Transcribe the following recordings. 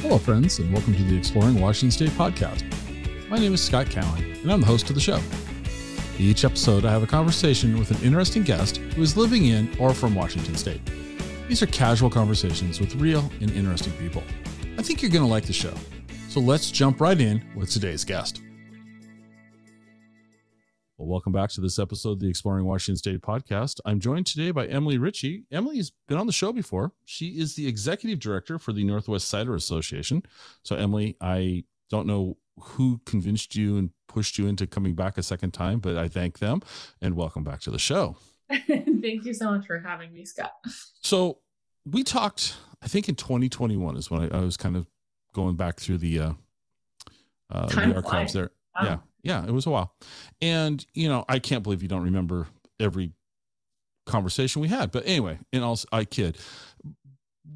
Hello, friends, and welcome to the Exploring Washington State podcast. My name is Scott Cowan, and I'm the host of the show. Each episode, I have a conversation with an interesting guest who is living in or from Washington State. These are casual conversations with real and interesting people. I think you're going to like the show. So let's jump right in with today's guest. Well, welcome back to this episode of the Exploring Washington State podcast. I'm joined today by Emily Ritchie. Emily's been on the show before. She is the executive director for the Northwest Cider Association. So, Emily, I don't know who convinced you and pushed you into coming back a second time, but I thank them and welcome back to the show. Thank you so much for having me, Scott. So, we talked, I think in 2021 is when I, I was kind of going back through the, uh, uh, the archives there. Wow. Yeah yeah, it was a while. And, you know, I can't believe you don't remember every conversation we had. But anyway, and also I kid.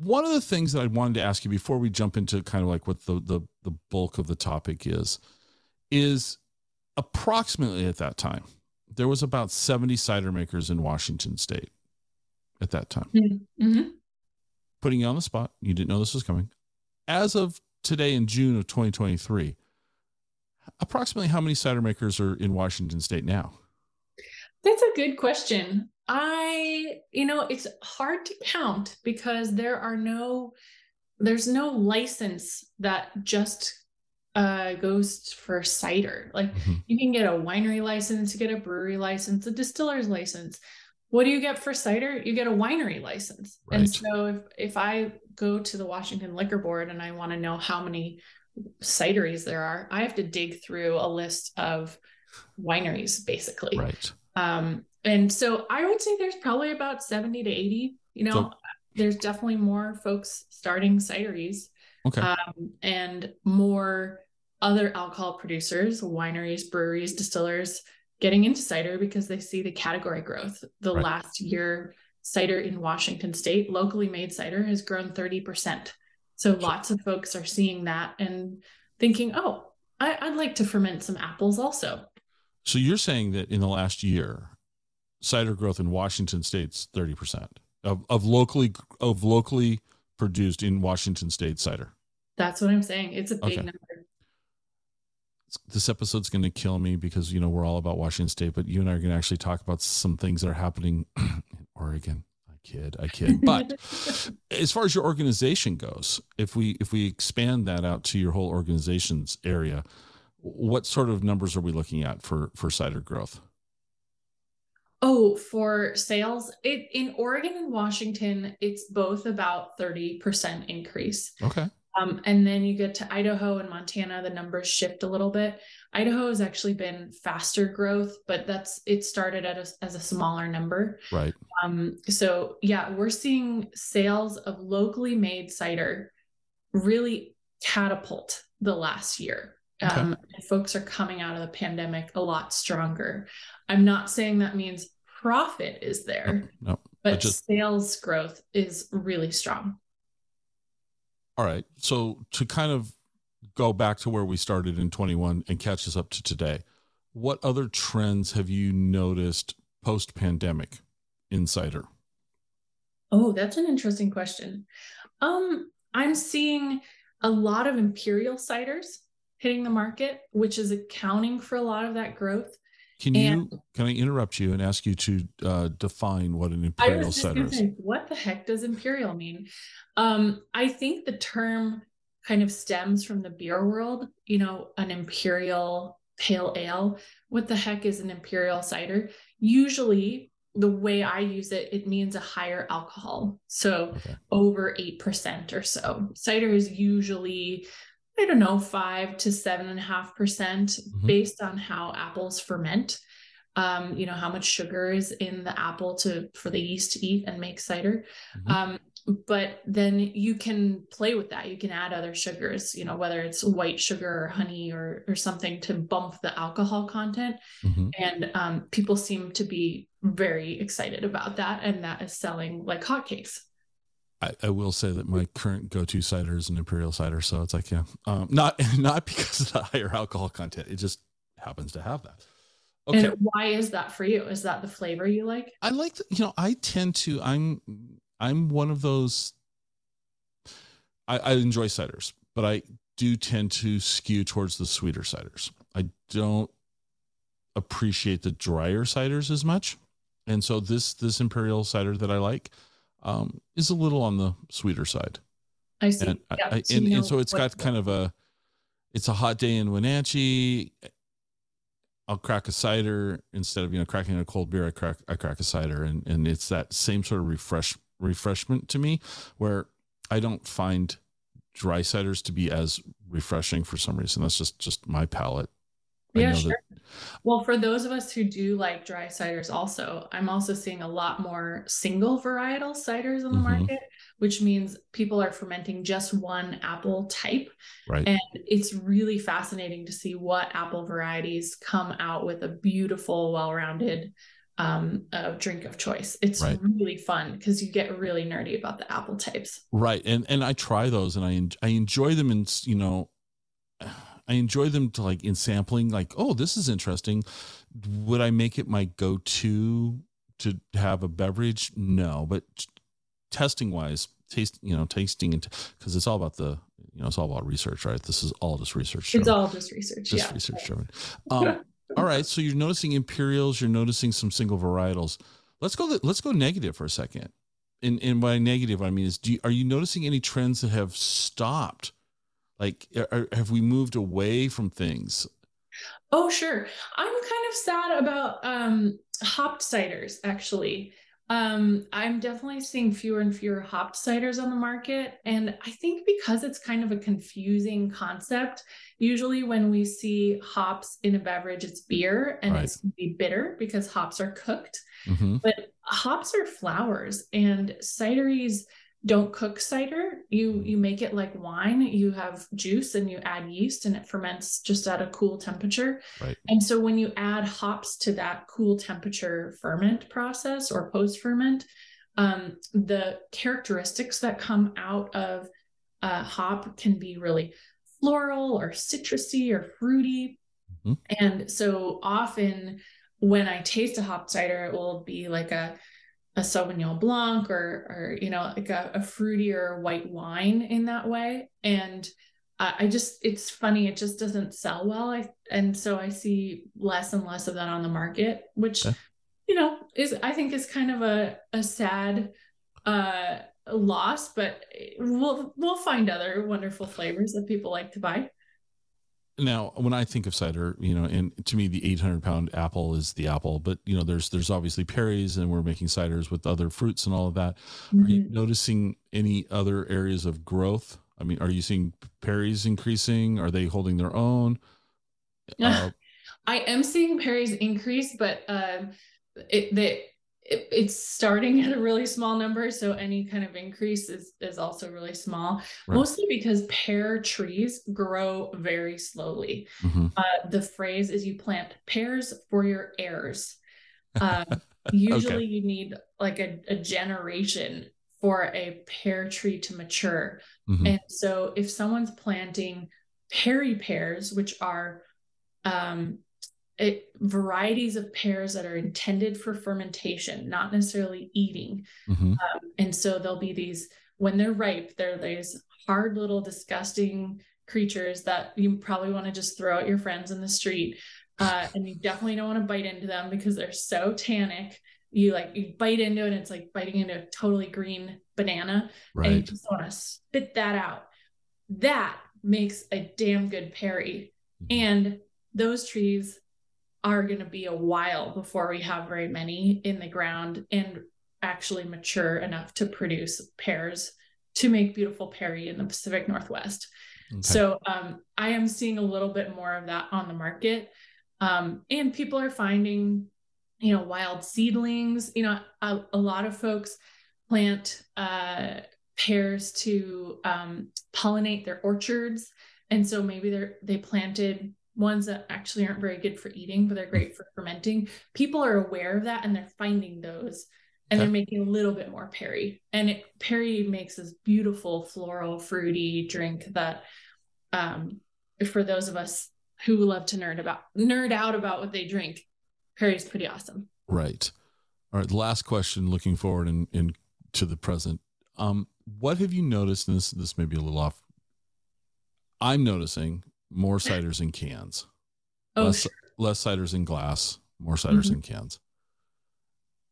One of the things that I wanted to ask you before we jump into kind of like what the the, the bulk of the topic is, is approximately at that time, there was about 70 cider makers in Washington state at that time. Mm-hmm. mm-hmm. Putting you on the spot, you didn't know this was coming. As of today in June of 2023, approximately how many cider makers are in Washington state now? That's a good question. I, you know, it's hard to count because there are no, there's no license that just uh, goes for cider. Like mm-hmm. you can get a winery license, you get a brewery license, a distiller's license. What do you get for cider? You get a winery license. Right. And so if if I go to the Washington Liquor Board and I want to know how many cideries there are, I have to dig through a list of wineries basically. Right. Um, and so I would say there's probably about 70 to 80. You know, so, there's definitely more folks starting cideries. Okay. Um, and more other alcohol producers, wineries, breweries, distillers getting into cider because they see the category growth. The right. last year, cider in Washington state, locally made cider has grown 30%. So lots of folks are seeing that and thinking, oh, I, would like to ferment some apples also. So you're saying that in the last year, cider growth in Washington state's 30% of, of locally of locally produced in Washington state cider. That's what I'm saying. It's a big okay. number. This episode's going to kill me because you know we're all about Washington State, but you and I are going to actually talk about some things that are happening in Oregon kid i kid. But as far as your organization goes if we if we expand that out to your whole organization's area what sort of numbers are we looking at for for cider growth? Oh for sales it in oregon and washington it's both about 30% increase. Okay um, and then you get to Idaho and Montana, the numbers shift a little bit. Idaho has actually been faster growth, but that's it started at a, as a smaller number. Right. Um, so yeah, we're seeing sales of locally made cider really catapult the last year. Okay. Um, folks are coming out of the pandemic a lot stronger. I'm not saying that means profit is there, no, no but just... sales growth is really strong. All right. So to kind of go back to where we started in 21 and catch us up to today, what other trends have you noticed post pandemic Insider? Oh, that's an interesting question. Um, I'm seeing a lot of imperial ciders hitting the market, which is accounting for a lot of that growth. Can you can I interrupt you and ask you to uh, define what an imperial cider is? Say, what the heck does imperial mean? Um, I think the term kind of stems from the beer world. You know, an imperial pale ale. What the heck is an imperial cider? Usually, the way I use it, it means a higher alcohol, so okay. over eight percent or so. Cider is usually I don't know, five to seven and a half percent mm-hmm. based on how apples ferment. Um, you know, how much sugar is in the apple to for the yeast to eat and make cider. Mm-hmm. Um, but then you can play with that. You can add other sugars, you know, whether it's white sugar or honey or or something to bump the alcohol content. Mm-hmm. And um, people seem to be very excited about that, and that is selling like hotcakes. I, I, will say that my current go-to cider is an imperial cider, so it's like yeah, um, not not because of the higher alcohol content. It just happens to have that. Okay. And why is that for you? Is that the flavor you like? I like, the, you know, I tend to. I'm I'm one of those. I, I enjoy ciders, but I do tend to skew towards the sweeter ciders. I don't appreciate the drier ciders as much. And so this this imperial cider that I like um, is a little on the sweeter side. I see. And, yeah, I, so and, and so it's got kind of a it's a hot day in Wenatchee. I'll crack a cider instead of you know cracking a cold beer. I crack I crack a cider, and and it's that same sort of refresh refreshment to me, where I don't find dry ciders to be as refreshing for some reason. That's just just my palate. Yeah, sure. That... well, for those of us who do like dry ciders, also, I'm also seeing a lot more single varietal ciders on the mm-hmm. market, which means people are fermenting just one apple type. Right. And it's really fascinating to see what apple varieties come out with a beautiful, well-rounded um, a drink of choice. It's right. really fun because you get really nerdy about the apple types. Right, and and I try those, and I I enjoy them, and you know, I enjoy them to like in sampling. Like, oh, this is interesting. Would I make it my go to to have a beverage? No, but testing wise, taste you know tasting and because it's all about the you know it's all about research, right? This is all just research. It's all just research. Just yeah. research driven. Um, all right, so you're noticing imperials, you're noticing some single varietals. Let's go. Let's go negative for a second. And and by negative, I mean is do you, are you noticing any trends that have stopped? Like, are, have we moved away from things? Oh, sure. I'm kind of sad about um, hopped ciders, actually. Um, I'm definitely seeing fewer and fewer hopped ciders on the market. And I think because it's kind of a confusing concept, usually when we see hops in a beverage, it's beer and right. it's going to be bitter because hops are cooked. Mm-hmm. But hops are flowers and cideries don't cook cider you you make it like wine you have juice and you add yeast and it ferments just at a cool temperature right. and so when you add hops to that cool temperature ferment process or post ferment um, the characteristics that come out of a hop can be really floral or citrusy or fruity mm-hmm. and so often when i taste a hop cider it will be like a a Sauvignon Blanc or, or you know, like a, a fruitier white wine in that way. And uh, I just, it's funny, it just doesn't sell well. I, and so I see less and less of that on the market, which, okay. you know, is, I think is kind of a, a sad, uh, loss, but we'll, we'll find other wonderful flavors that people like to buy now when i think of cider you know and to me the 800 pound apple is the apple but you know there's there's obviously perries and we're making ciders with other fruits and all of that mm-hmm. are you mm-hmm. noticing any other areas of growth i mean are you seeing perries increasing are they holding their own uh, i am seeing perries increase but um it they it, it's starting at a really small number so any kind of increase is is also really small right. mostly because pear trees grow very slowly mm-hmm. uh, the phrase is you plant pears for your heirs um, usually okay. you need like a, a, generation for a pear tree to mature mm-hmm. and so if someone's planting perry pears which are um, it, varieties of pears that are intended for fermentation, not necessarily eating. Mm-hmm. Um, and so there'll be these, when they're ripe, they're these hard little disgusting creatures that you probably want to just throw at your friends in the street. Uh, and you definitely don't want to bite into them because they're so tannic. You like you bite into it, and it's like biting into a totally green banana, right. and you just want to spit that out. That makes a damn good perry. Mm-hmm. And those trees are going to be a while before we have very many in the ground and actually mature enough to produce pears to make beautiful perry in the Pacific Northwest. Okay. So um, I am seeing a little bit more of that on the market. Um, and people are finding, you know, wild seedlings. You know, a, a lot of folks plant uh, pears to um, pollinate their orchards. And so maybe they're they planted ones that actually aren't very good for eating, but they're great for fermenting. People are aware of that and they're finding those and okay. they're making a little bit more perry. And it, perry makes this beautiful floral, fruity drink that um, for those of us who love to nerd about nerd out about what they drink, perry is pretty awesome. Right. All right. The last question looking forward and in, in, to the present. Um, what have you noticed? And this this may be a little off I'm noticing more ciders in cans. Oh, less, sure. less ciders in glass, more ciders Mhm. in cans.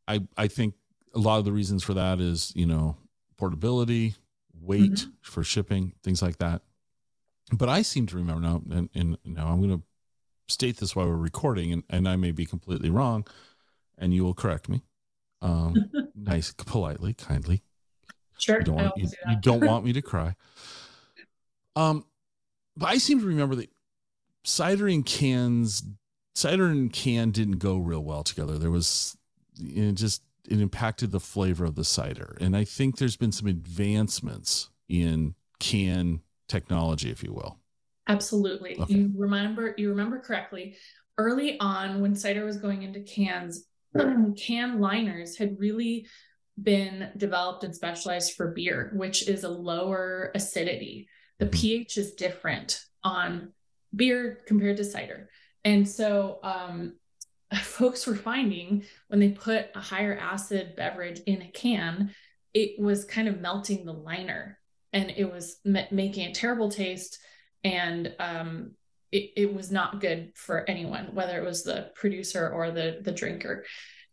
I I think a lot of the reasons for that is, you know, portability, weight Mhm. for shipping, things like that. But I seem to remember now, and, and now I'm going to state this while we're recording, and, and I may be completely wrong, and you will correct me. Um, nice, politely, kindly. Sure. You don't, want, do you that. don't want me to cry. Um, but I seem to remember that cider and cans, cider and can didn't go real well together. There was it just it impacted the flavor of the cider, and I think there's been some advancements in can technology, if you will. Absolutely. Okay. You remember you remember correctly. Early on when cider was going into cans, can liners had really been developed and specialized for beer, which is a lower acidity. The Mhm. pH is different on beer compared to cider. And so um, folks were finding when they put a higher acid beverage in a can, it was kind of melting the liner and it was ma- making a terrible taste and um, it, it was not good for anyone, whether it was the producer or the the drinker.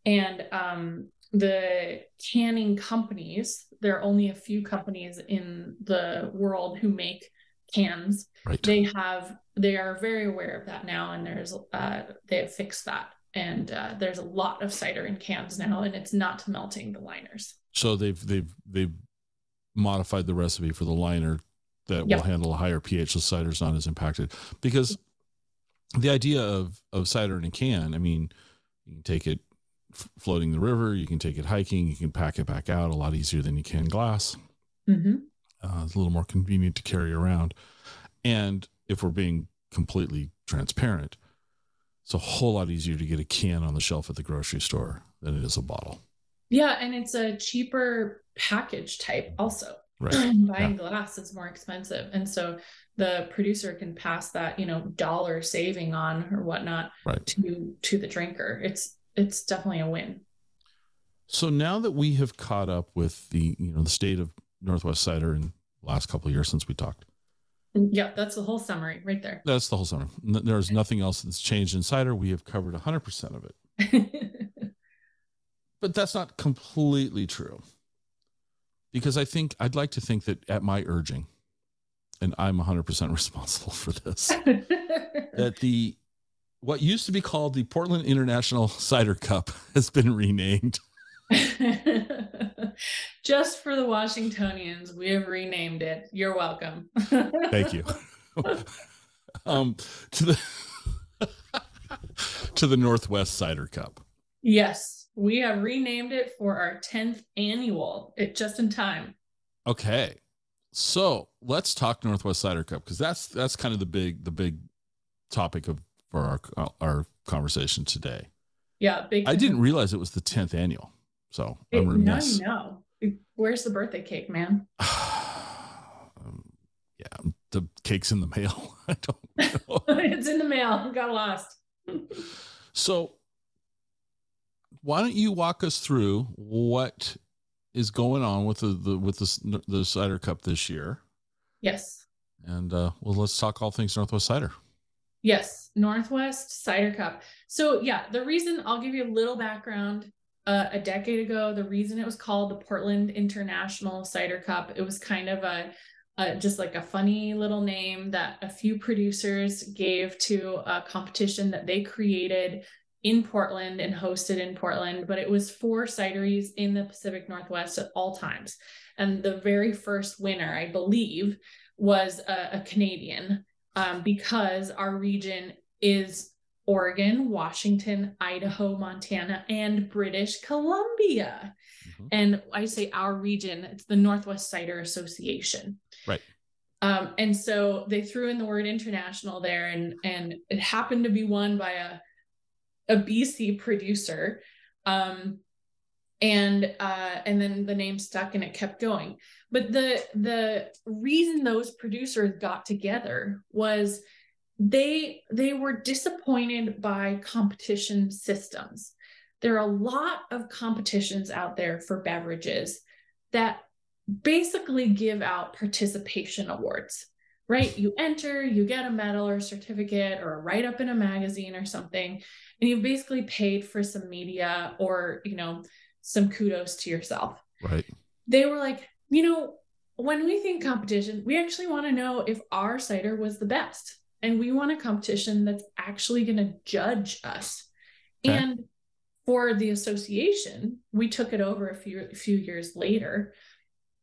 And um, the canning companies, there are only a few companies in the world who make cans. Right. They have they are very aware of that now, and there's uh, they have fixed that. And uh, there's a lot of cider in cans now, and it's not melting the liners. so they've they've they've modified the recipe for the liner that Yep. will handle a higher pH so cider's not as impacted. Because the idea of of cider in a can, I mean, you can take it f- floating the river, you can take it hiking, you can pack it back out a lot easier than you can glass. Mm-hmm. Uh, it's a little more convenient to carry around. And if we're being completely transparent, it's a whole lot easier to get a can on the shelf at the grocery store than it is a bottle. Yeah, and it's a cheaper package type also. Right. Buying glass is more expensive. And so the producer can pass that, you know, dollar saving on or whatnot Right. to to the drinker. It's it's definitely a win. So now that we have caught up with the, you know, the state of Northwest cider in the last couple of years since we talked, Yeah, that's the whole summary right there. that's the whole summary. There's nothing else that's changed in cider. We have covered 100% of it. But that's not completely true. Because I think I'd like to think that at my urging, and I'm 100% responsible for this, that the what used to be called the Portland International Cider Cup has been renamed. Just for the Washingtonians, we have renamed it. You're welcome. Thank you. um, to the to the Northwest Cider Cup. Yes, we have renamed it for our 10th annual. It just in time. Okay, so let's talk Northwest Cider Cup because that's that's kind of the big the big topic of for our our conversation today. Yeah, big. I didn't realize it was the tenth annual, so It, I'm remiss. you know. Where's the birthday cake, man? um, yeah, the cake's in the mail. I don't know. it's in the mail. Got lost. So, why don't you walk us through what is going on with the, the with the the cider cup this year, Yes. and uh, well, let's talk all things Northwest cider. Yes, Northwest Cider Cup. So, yeah, the reason I'll give you a little background. Uh, a decade ago, the reason it was called the Portland International Cider Cup, it was kind of a, just like a funny little name that a few producers gave to a competition that they created in Portland and hosted in Portland, but it was for cideries in the Pacific Northwest at all times. And the very first winner, I believe, was a, a Canadian um, because our region is Oregon, Washington, Idaho, Montana, and British Columbia. Mhm. And I say our region, it's the Northwest Cider Association. Right. Um, and so they threw in the word international there, and and it happened to be won by a a BC producer. Um, and uh, and then the name stuck and it kept going. But the the reason those producers got together was they they were disappointed by competition systems. There are a lot of competitions out there for beverages that basically give out participation awards. right? You enter, you get a medal or certificate or a write up in a magazine or something, and you've basically paid for some media or, you know, some kudos to yourself. Right. They were like, you know, when we think competition, we actually want to know if our cider was the best. And we want a competition that's actually going to judge us. Okay. And for the association, we took it over a few a few years later.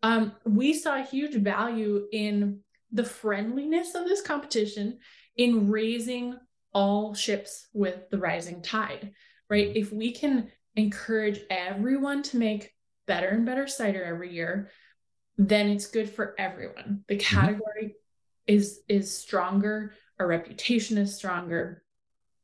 Um, we saw huge value in the friendliness of this competition in raising all ships with the rising tide, right? Mm-hmm. If we can encourage everyone to make better and better cider every year, then it's good for everyone. The mm-hmm. category mm-hmm. is is stronger, our reputation is stronger.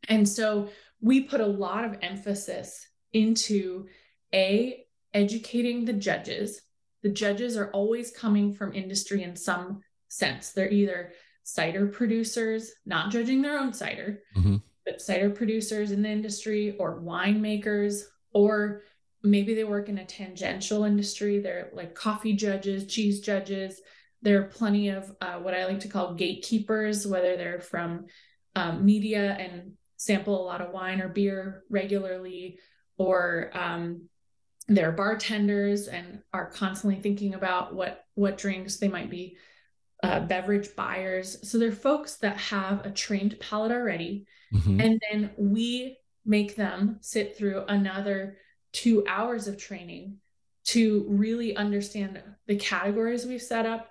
And so we put a lot of emphasis into a educating the judges. The judges are always coming from industry in some sense. They're either cider producers, not judging their own cider, mm-hmm. but cider producers in the industry or winemakers, or maybe they work in a tangential industry. They're like coffee judges, cheese judges. There are plenty of uh, what I like to call gatekeepers, whether they're from um, media and sample a lot of wine or beer regularly, or um, they're bartenders and are constantly thinking about what what drinks they might be uh, beverage buyers. So they're folks that have a trained palate already. Mm-hmm. And then we make them sit through another two hours of training to really understand the categories we've set up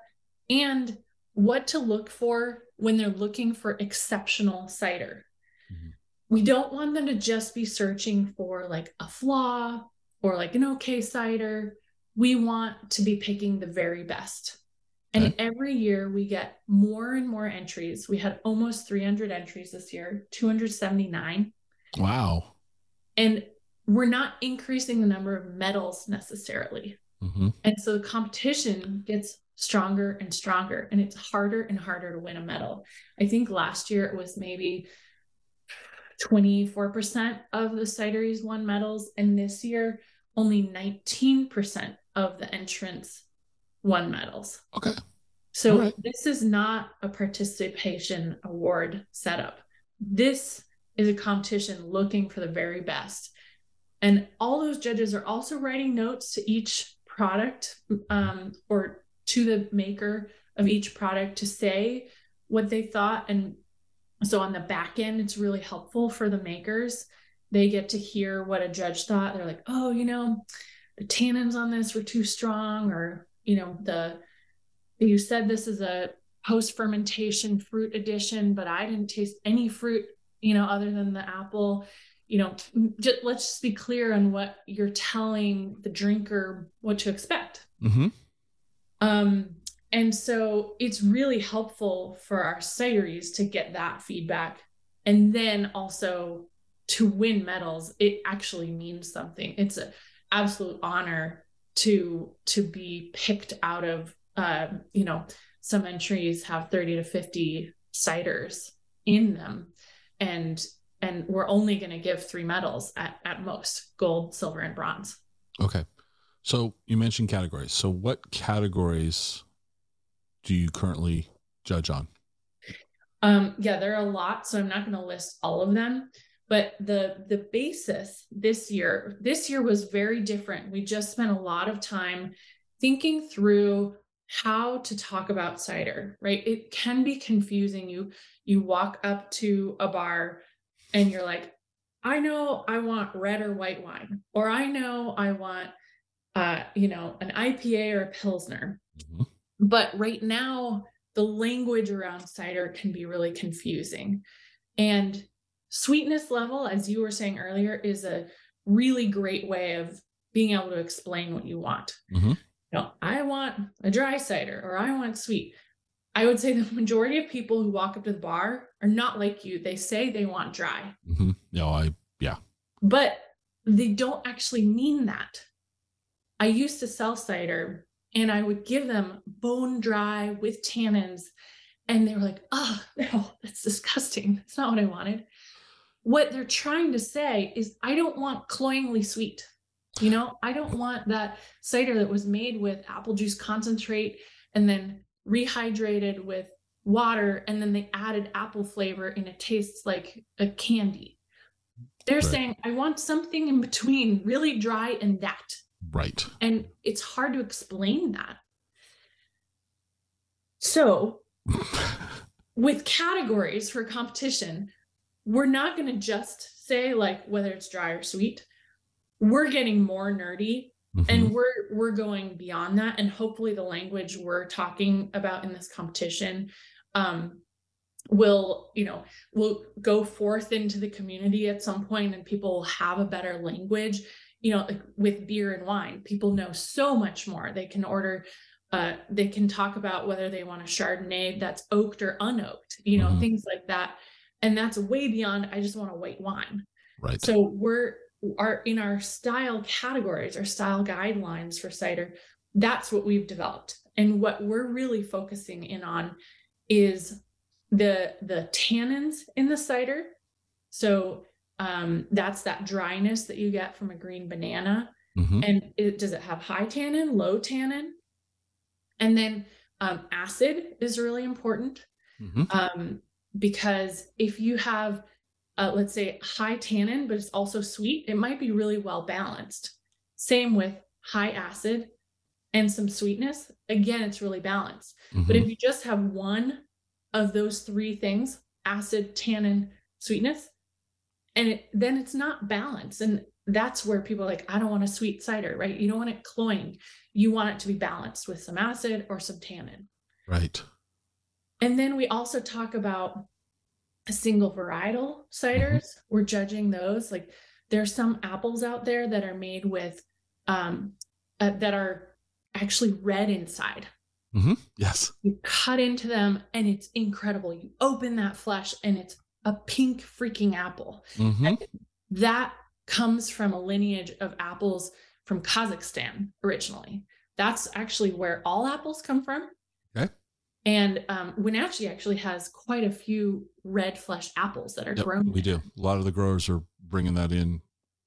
and what to look for when they're looking for exceptional cider. Mm-hmm. We don't want them to just be searching for like a flaw or like an okay cider. We want to be picking the very best. And okay. every year we get more and more entries. We had almost 300 entries this year, 279. Wow. And we're not increasing the number of medals necessarily. Mm-hmm. And so the competition gets stronger and stronger, and it's harder and harder to win a medal. I think last year it was maybe 24% of the cideries won medals, and this year only 19% of the entrants won medals. Okay. So right. this is not a participation award setup. This is a competition looking for the very best. And all those judges are also writing notes to each product um, or to the maker of each product to say what they thought. And so on the back end, it's really helpful for the makers. They get to hear what a judge thought. They're like, oh, you know, the tannins on this were too strong, or you know the you said this is a post fermentation fruit addition but i didn't taste any fruit you know other than the apple you know just, let's just be clear on what you're telling the drinker what to expect. Mm-hmm. um and so it's really helpful for our cideries to get that feedback. And then also to win medals it actually means something. It's an absolute honor to to be picked out of uh, you know some entries have 30 to 50 ciders in them and and we're only going to give three medals at, at most gold silver and bronze. Okay. So you mentioned categories. So what categories do you currently judge on? Um yeah there are a lot so i'm not going to list all of them but the the basis this year this year was very different. We just spent a lot of time thinking through how to talk about cider right it can be confusing you you walk up to a bar and you're like i know i want red or white wine or i know i want uh you know an ipa or a pilsner mm-hmm. but right now the language around cider can be really confusing and Sweetness level, as you were saying earlier, is a really great way of being able to explain what you want. Mm-hmm. You know, I want a dry cider or I want sweet. I would say the majority of people who walk up to the bar are not like you. They say they want dry. Mm-hmm. No, I, yeah. But they don't actually mean that. I used to sell cider and I would give them bone dry with tannins. And they were like, oh, no, that's disgusting. That's not what I wanted what they're trying to say is I don't want cloyingly sweet. You know, I don't want that cider that was made with apple juice concentrate and then rehydrated with water and then they added apple flavor and it tastes like a candy. They're right. saying, I want something in between, really dry and that. Right. And it's hard to explain that. So, with categories for competition, we're not going to just say like whether it's dry or sweet. We're getting more nerdy mm-hmm. and we're we're going beyond that and hopefully the language we're talking about in this competition um will you know will go forth into the community at some point and people will have a better language you know like with beer and wine people know so much more they can order uh, they can talk about whether they want a Chardonnay that's oaked or unoaked, you know, mm-hmm. things like that. And that's way beyond, I just want a white wine. Right. So we're, are in our style categories or style guidelines for cider, that's what we've developed. And what we're really focusing in on is the the tannins in the cider. So um, that's that dryness that you get from a green banana. Mm-hmm. And it, does it have high tannin, low tannin? And then um, acid is really important mm-hmm. um, because if you have, uh, let's say, high tannin, but it's also sweet, it might be really well balanced. Same with high acid and some sweetness. Again, it's really balanced. Mm-hmm. But if you just have one of those three things acid, tannin, sweetness, and it, then it's not balanced. And that's where people are like, I don't want a sweet cider, right? You don't want it cloying. You want it to be balanced with some acid or some tannin. Right. And then we also talk about single varietal ciders. Mm-hmm. We're judging those. Like there's some apples out there that are made with um uh, that are actually red inside. Mm-hmm. Yes. You cut into them and it's incredible. You open that flesh and it's a pink freaking apple. Mm-hmm. That comes from a lineage of apples from Kazakhstan originally. That's actually where all apples come from. And um, Wenatchee actually has quite a few red flesh apples that are yep, grown. We do. A lot of the growers are bringing that in.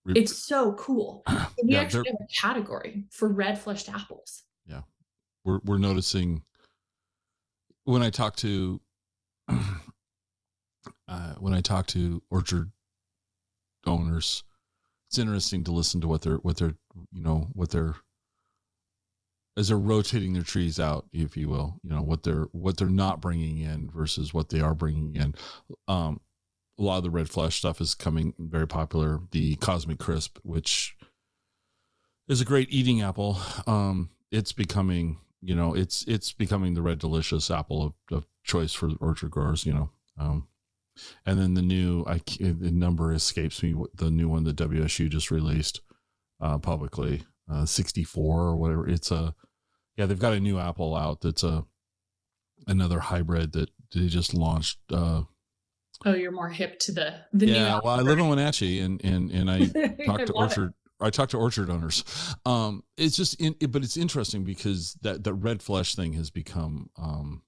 It's so cool. we yeah, actually have a category for red fleshed apples. Yeah. We're, we're noticing when I talk to, uh, when I talk to orchard owners, it's interesting to listen to what they're what they're you know what they're as they're rotating their trees out if you will you know what they're what they're not bringing in versus what they are bringing in. Um a lot of the red flesh stuff is coming very popular. The cosmic crisp which is a great eating apple. Um it's becoming you know it's it's becoming the red delicious apple of, of choice for orchard growers you know. Um and then the new I the number escapes me. The new one that WSU just released uh, publicly, uh, 64 or whatever. It's a yeah, they've got a new apple out. That's a another hybrid that they just launched. Uh, oh, you're more hip to the the yeah. well, I live in Wenatchee, and and and I talk to orchard. It. I talk to orchard owners. Um, it's just, in, it, but it's interesting because that that red flesh thing has become um,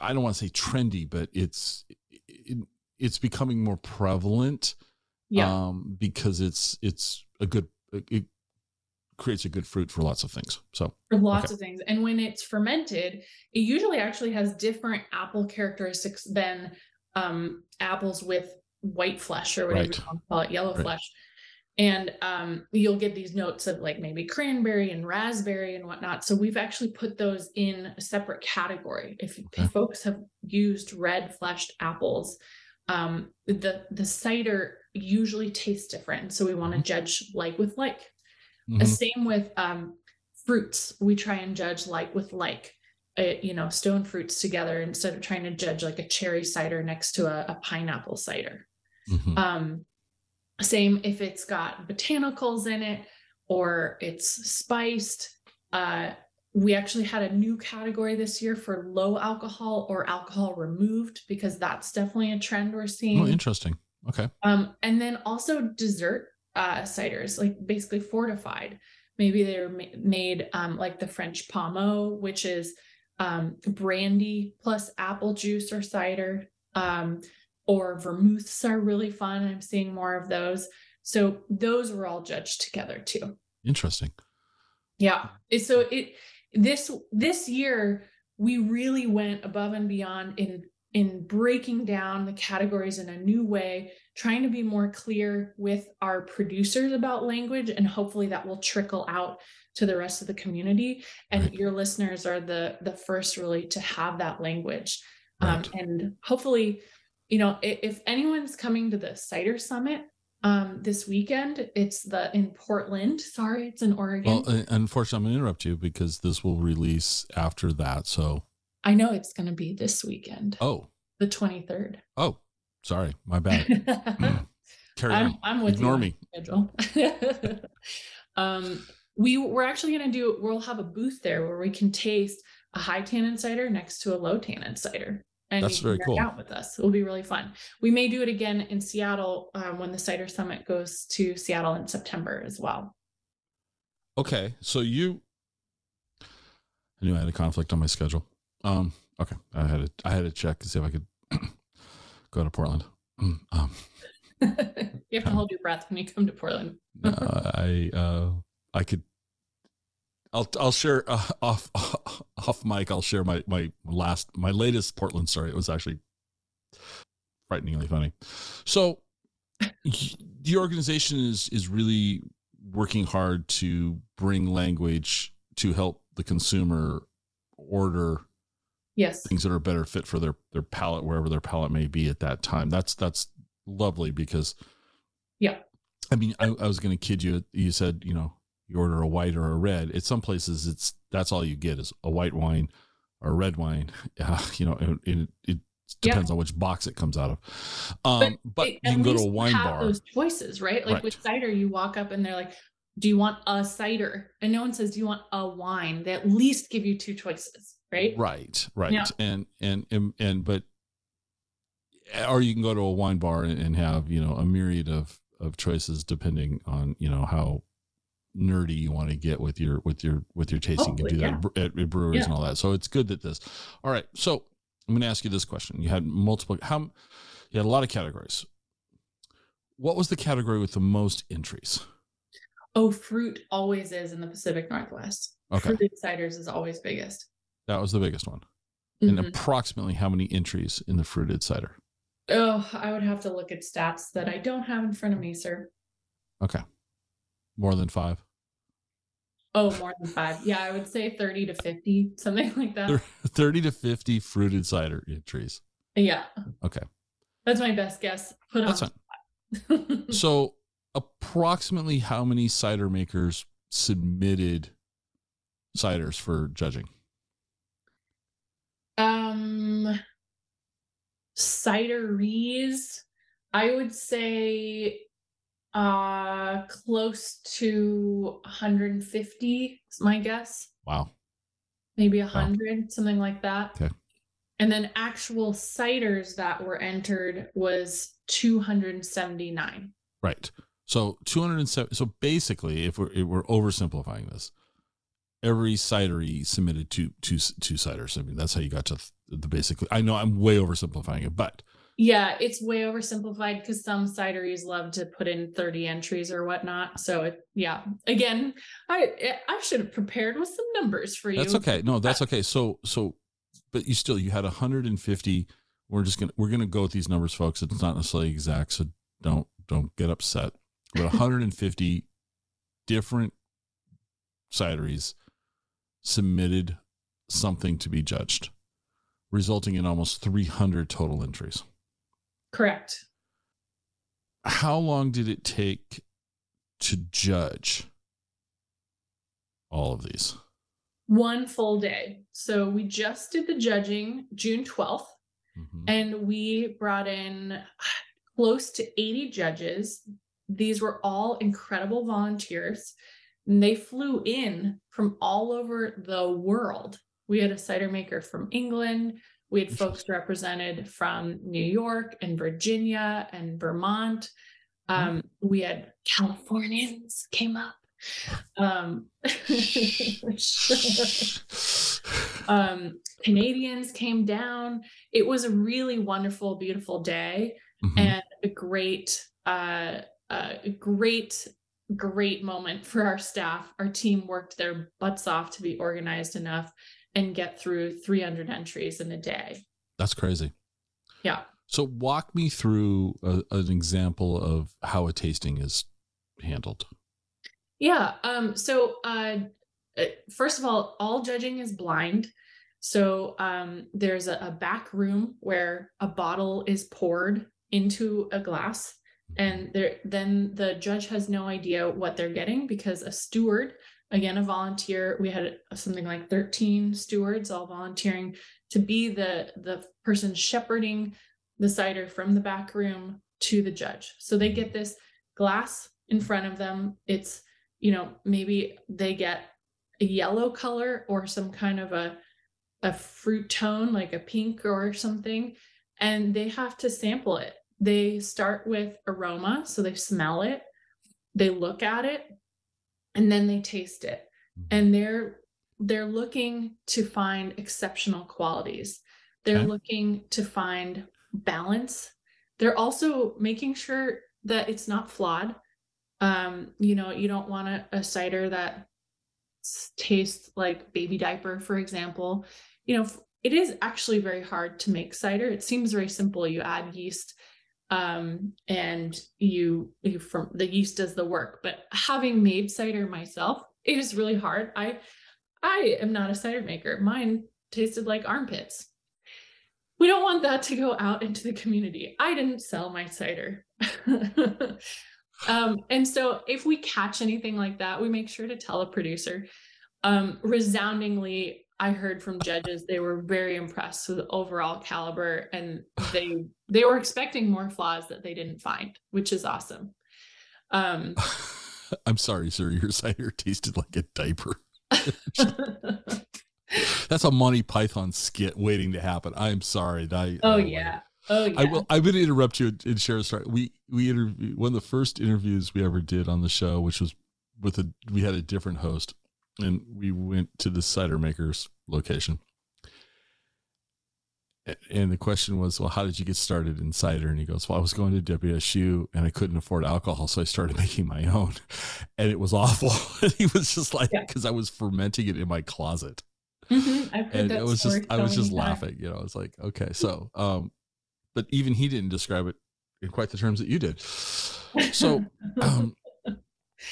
I don't want to say trendy, but it's it, it's becoming more prevalent. Yeah. Um, because it's it's a good it creates a good fruit for lots of things. So for lots okay. of things, and when it's fermented, it usually actually has different apple characteristics than um, apples with white flesh or whatever right. you call it, yellow right. flesh and um, you'll get these notes of like maybe cranberry and raspberry and whatnot. So we've actually put those in a separate category. If, okay. folks have used red fleshed apples, um, the the cider usually tastes different. So we want to mm-hmm. judge like with like. Mm-hmm. The same with um, fruits. We try and judge like with like. Uh, you know, stone fruits together instead of trying to judge like a cherry cider next to a, a pineapple cider. Mm-hmm. Um, same if it's got botanicals in it or it's spiced. Uh, we actually had a new category this year for low alcohol or alcohol removed because that's definitely a trend we're seeing. Oh, interesting. Okay. Um, and then also dessert uh, ciders, like basically fortified. Maybe they're ma- made um, like the French pommeau, which is um, brandy plus apple juice or cider. Um, or vermouths are really fun. I'm seeing more of those. So those were all judged together too. Interesting. Yeah. So it this this year we really went above and beyond in in breaking down the categories in a new way, trying to be more clear with our producers about language, and hopefully that will trickle out to the rest of the community. And right. your listeners are the the first really to have that language. Um, right. Um, and hopefully, you know, if, if anyone's coming to the Cider Summit, um, this weekend. It's the in Portland. Sorry, it's in Oregon. Well, unfortunately, I'm going to interrupt you because this will release after that. So I know it's going to be this weekend. Oh, the 23rd. Oh, sorry, my bad. Carry I'm, on. I'm with Ignore me. Schedule. um, we we're actually going to do. We'll have a booth there where we can taste a high tannin cider next to a low tannin cider and that's very cool. Out with us, it will be really fun. We may do it again in Seattle um, when the Cider Summit goes to Seattle in September as well. Okay, so you, I knew I had a conflict on my schedule. Um, okay, I had to I had to check to see if I could go to Portland. Um, you have to hold your breath when you come to Portland. uh, I uh, I could I'll I'll share uh, off off mic. I'll share my my last my latest Portland story. It was actually frighteningly funny. So the organization is is really working hard to bring language to help the consumer order yes things that are better fit for their their palate wherever their palate may be at that time. That's that's lovely because yeah. I mean, I, I was going to kid you. You said, you know, you order a white or a red. At some places, it's that's all you get is a white wine or a red wine. Uh, you know, it, it, it depends yeah. on which box it comes out of. Um, but, but you can go to a wine bar. Those choices, right? Like right. with cider, you walk up and they're like, "Do you want a cider?" And no one says, "Do you want a wine?" They at least give you two choices, right? Right, right. Yeah. And, and and and but or you can go to a wine bar and have you know a myriad of of choices depending on you know how nerdy you want to get with your with your with your tasting. you can do yeah. that at, at breweries yeah. and all that. So it's good that this. All right, so I'm going to ask you this question. You had multiple. How you had a lot of categories. What was the category with the most entries? Oh, fruit always is in the Pacific Northwest. Okay. Fruited ciders is always biggest. That was the biggest one. Mm-hmm. And approximately how many entries in the fruited cider? Oh, I would have to look at stats that I don't have in front of me, sir. Okay. More than five. Oh, more than five. Yeah, I would say 30 to 50, something like that. 30 to 50 fruited cider trees. Yeah. Okay. That's my best guess. Put That's fine. so, approximately how many cider makers submitted ciders for judging? Cideries, I would say uh, close to 150 is my guess. Wow. Maybe 100, wow. something like that. Okay. And then actual ciders that were entered was 279. Right. So 207. So basically, if we're, if we're oversimplifying this, every cidery submitted two, two, two ciders. I mean, that's how you got to the basically. I know I'm way oversimplifying it, but yeah, it's way oversimplified because some cideries love to put in 30 entries or whatnot. So it, yeah, again, I eh, I should have prepared with some numbers for you. That's okay. No, that's okay. So so, but you still you had 150. We're just gonna we're gonna go with these numbers, folks. It's not necessarily exact, so don't don't get upset. But 150 different cideries submitted something to be judged, resulting in almost 300 total entries. Correct. How long did it take to judge all of these? One full day. So we just did the judging June 12th, mm-hmm. and we brought in close to 80 judges. These were all incredible volunteers. And they flew in from all over the world. We had a cider maker from England, we had folks represented from New York and Virginia and Vermont. Mm-hmm. Um, we had Californians came up. Um, um, Canadians came down. It was a really wonderful, beautiful day mm-hmm. and a great, uh, a great great moment for our staff. Our team worked their butts off to be organized enough and get through 300 entries in a day. That's crazy. Yeah. So walk me through a, an example of how a tasting is handled. Yeah. Um, so uh, uh, first of all, all judging is blind. So um, there's a, a back room where a bottle is poured into a glass and there then the judge has no idea what they're getting because a steward again a volunteer. We had something like 13 stewards all volunteering to be the the person shepherding the cider from the back room to the judge. So they get this glass in front of them. It's you know maybe they get a yellow color or some kind of a a fruit tone like a pink or something and they have to sample it. They start with aroma so they smell it. They look at it and then they taste it. Mm-hmm. and they're they're looking to find exceptional qualities. They're okay. looking to find balance. They're also making sure that it's not flawed. Um you know you don't want a, a cider that tastes like baby diaper for example. You know it is actually very hard to make cider. It seems very simple. You add yeast um, and you, you from the yeast does the work. But having made cider myself it is really hard. I i am not a cider maker. Mine tasted like armpits. We don't want that to go out into the community. I didn't sell my cider. Um, and so if we catch anything like that we make sure to tell a producer um, resoundingly I heard from judges they were very impressed with the overall caliber and they they were expecting more flaws that they didn't find, which is awesome. Um I'm sorry, sir, your cider tasted like a diaper. That's a Monty Python skit waiting to happen. I'm sorry. I, oh I, yeah. Oh yeah. I will. I'm going to interrupt you and share a story. We we interviewed one of the first interviews we ever did on the show, which was with a we had a different host, and we went to the cider makers location. And the question was, well, how did you get started in cider? And he goes, well, I was going to WSU and I couldn't afford alcohol. So I started making my own and it was awful. and he was just like, because yeah. I was fermenting it in my closet. Mm-hmm. and it was just, I was just laughing, you know, I was like, okay. So, um, but even he didn't describe it in quite the terms that you did. So, um,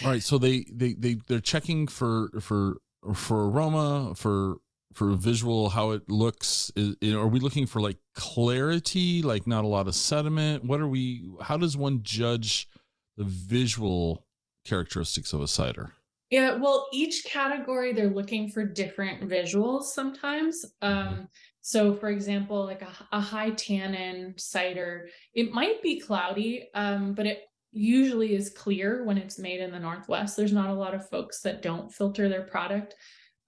all right. So they, they, they, they're checking for, for, for aroma, for for visual how it looks is, are we looking for like clarity like not a lot of sediment what are we how does one judge the visual characteristics of a cider yeah well each category they're looking for different visuals sometimes mm-hmm. um so for example like a, a high tannin cider it might be cloudy um but it usually is clear when it's made in the northwest there's not a lot of folks that don't filter their product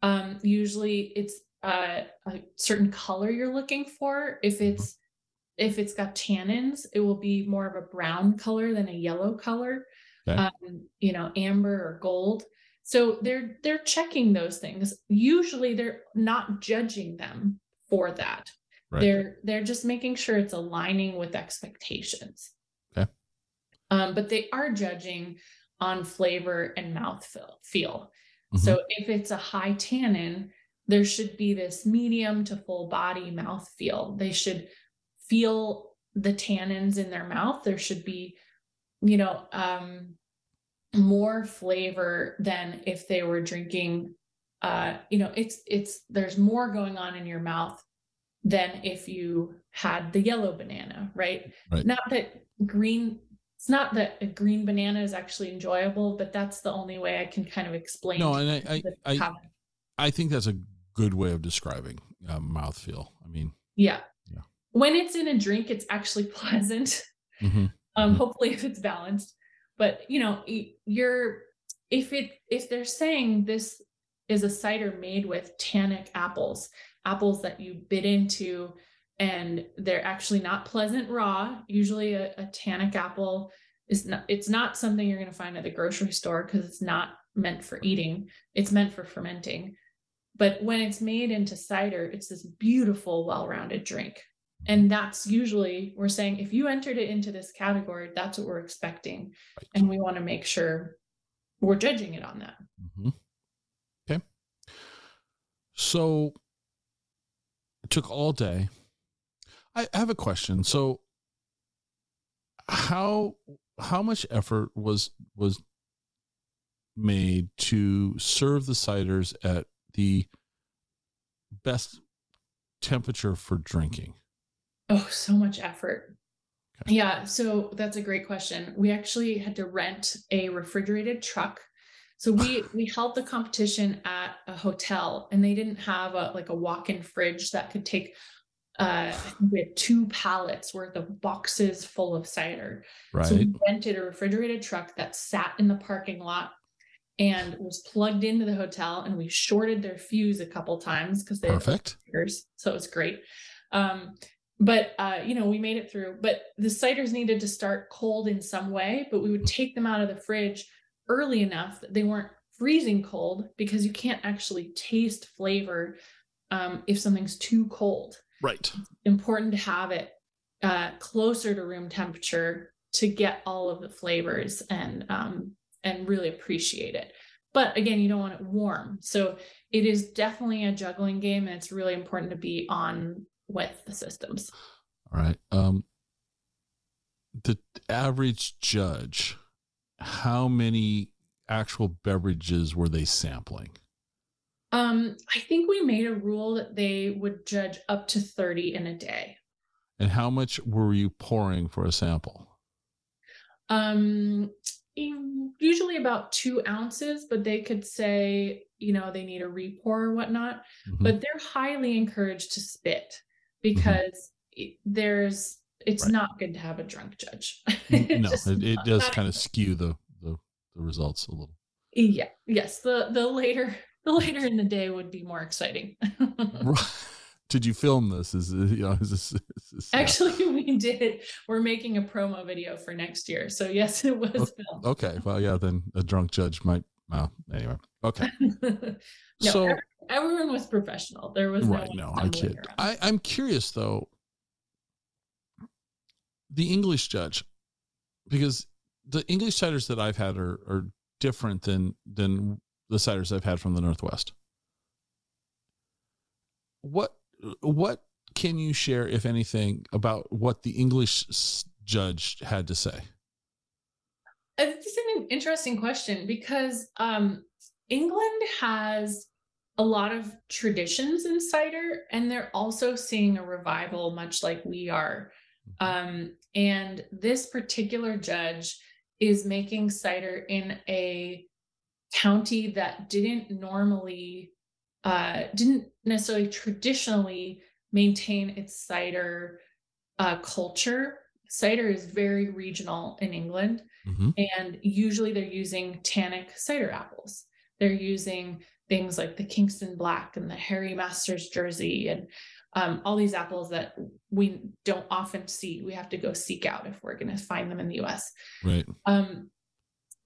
um, usually it's uh, a certain color you're looking for. If mm-hmm. it's if it's got tannins, it will be more of a brown color than a yellow color. Okay. Um, you know, amber or gold. So they're they're checking those things. Usually they're not judging them for that. Right. They're they're just making sure it's aligning with expectations. Um, but they are judging on flavor and mouth feel. Mm-hmm. So if it's a high tannin, there should be this medium to full body mouth feel. They should feel the tannins in their mouth. There should be, you know, um, more flavor than if they were drinking. Uh, you know, it's it's there's more going on in your mouth than if you had the yellow banana, right? right. Not that green it's not that a green banana is actually enjoyable, but that's the only way I can kind of explain. No, and I I, I, I, think that's a good way of describing uh, mouthfeel. I mean, yeah, yeah. When it's in a drink, it's actually pleasant. Mm-hmm. Um, mm-hmm. hopefully, if it's balanced. But you know, you're if it if they're saying this is a cider made with tannic apples, apples that you bit into and they're actually not pleasant raw. Usually a, a tannic apple is not it's not something you're going to find at the grocery store because it's not meant for eating. It's meant for fermenting. But when it's made into cider, it's this beautiful, well-rounded drink. And that's usually we're saying if you entered it into this category, that's what we're expecting. And we want to make sure we're judging it on that. Mm-hmm. Okay. So it took all day. I have a question. So how how much effort was was made to serve the ciders at the best temperature for drinking? Oh, so much effort. Okay. Yeah, so that's a great question. We actually had to rent a refrigerated truck. So we we held the competition at a hotel and they didn't have a like a walk-in fridge that could take uh had two pallets worth of boxes full of cider. Right. So we rented a refrigerated truck that sat in the parking lot and was plugged into the hotel and we shorted their fuse a couple times because they perfect so it's great um, but uh, you know we made it through but the ciders needed to start cold in some way but we would take them out of the fridge early enough that they weren't freezing cold because you can't actually taste flavor um, if something's too cold right important to have it uh, closer to room temperature to get all of the flavors and um, and really appreciate it. But again, you don't want it warm. So it is definitely a juggling game and it's really important to be on with the systems. All right. Um the average judge, how many actual beverages were they sampling? Um, I think we made a rule that they would judge up to 30 in a day. And how much were you pouring for a sample? Um, usually about two ounces, but they could say, you know, they need a repour or whatnot. Mm-hmm. But they're highly encouraged to spit because mm-hmm. there's it's right. not good to have a drunk judge. no, it, it does kind of skew the, the the results a little. Yeah. Yes. The the later the later in the day would be more exciting did you film this? Is you know? Is this, is this uh actually we did? We're making a promo video for next year, so yes, it was okay. filmed. Okay, well, yeah, then a drunk judge might. Well, anyway, okay. no, so everyone was professional. There was right. No, I kid. I, I'm curious though. The English judge, because the English ciders that I've had are are different than than the ciders I've had from the Northwest. What what can you share, if anything, about what the English judge had to say? This is an interesting question because um, England has a lot of traditions in cider, and they're also seeing a revival, much like we are. Mm-hmm. Um, and this particular judge is making cider in a county that didn't normally uh, didn't necessarily traditionally maintain its cider uh, culture. Cider is very regional in England, mm-hmm. and usually they're using tannic cider apples. They're using things like the Kingston Black and the Harry Masters Jersey and um, all these apples that we don't often see. We have to go seek out if we're going to find them in the US. Right. Um,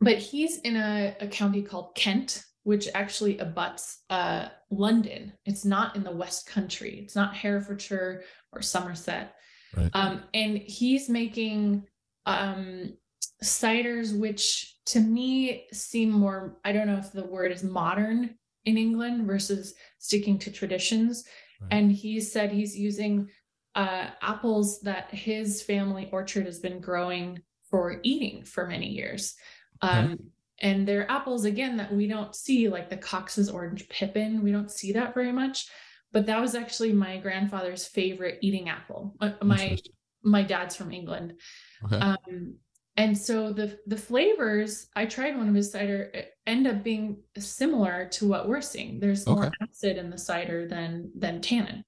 but he's in a, a county called Kent, which actually abuts uh, London. It's not in the West Country. It's not Herefordshire or Somerset. Right. Um, and he's making um, ciders, which to me seem more, I don't know if the word is modern in England versus sticking to traditions. Right. And he said he's using uh, apples that his family orchard has been growing for eating for many years. Um, okay and they're apples again that we don't see like the cox's orange pippin we don't see that very much but that was actually my grandfather's favorite eating apple. My my dad's from england. Okay. um, and so the the flavors i tried one of his cider end up being similar to what we're seeing. There's more acid in the cider than than tannin.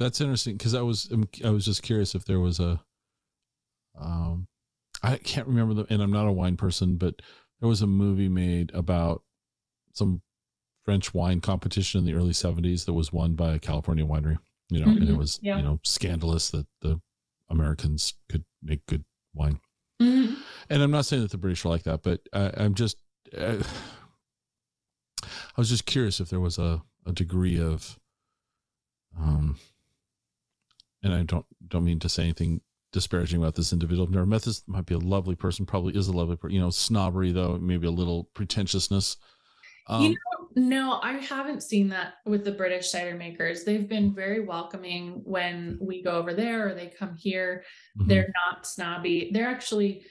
That's interesting because i was i was just curious if there was a um I can't remember the, and I'm not a wine person, but there was a movie made about some French wine competition in the early 70s that was won by a California winery, you know, mm-hmm. and it mm-hmm. was, yeah. you know, scandalous that the Americans could make good wine. Mm-hmm. And I'm not saying that the British are like that, but I, I'm just, uh, I was just curious if there was a, a degree of, um, and I don't don't mean to say anything disparaging about this individual. I've never met this. Might be a lovely person. Probably is a lovely person. You know, snobbery though, maybe a little pretentiousness. Um, you know, no, I haven't seen that with the British cider makers. They've been very welcoming when we go over there or they come here. Mm-hmm. They're not snobby. They're actually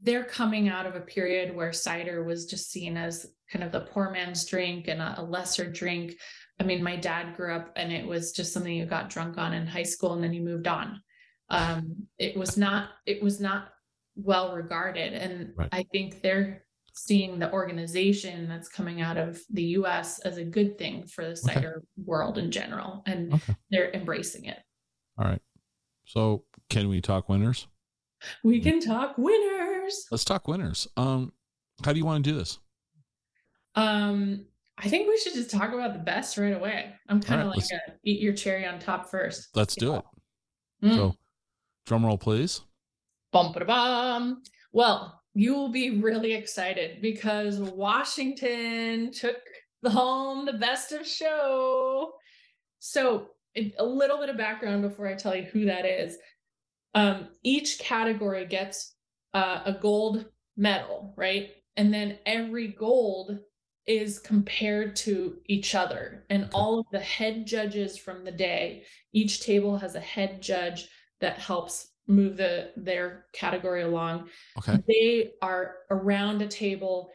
they're coming out of a period where cider was just seen as kind of the poor man's drink and a, a lesser drink. I mean, my dad grew up and it was just something you got drunk on in high school and then you moved on. Um, it was not it was not well regarded, and right. I think they're seeing the organization that's coming out of the US as a good thing for the cider okay. world in general. And okay. they're embracing it. All right. So can we talk winners? We can talk winners. Let's talk winners. Um, how do you want to do this? Um, I think we should just talk about the best right away. I'm kind of right, like a, eat your cherry on top first. Let's do it. Mm. So, drum roll, please. Bum bum. Well, you will be really excited because Washington took the home the best of show. So, a little bit of background before I tell you who that is. Um, each category gets uh, a gold medal, right? And then every gold is compared to each other. And all of the head judges from the day, each table has a head judge that helps move the their category along. Okay. They are around a table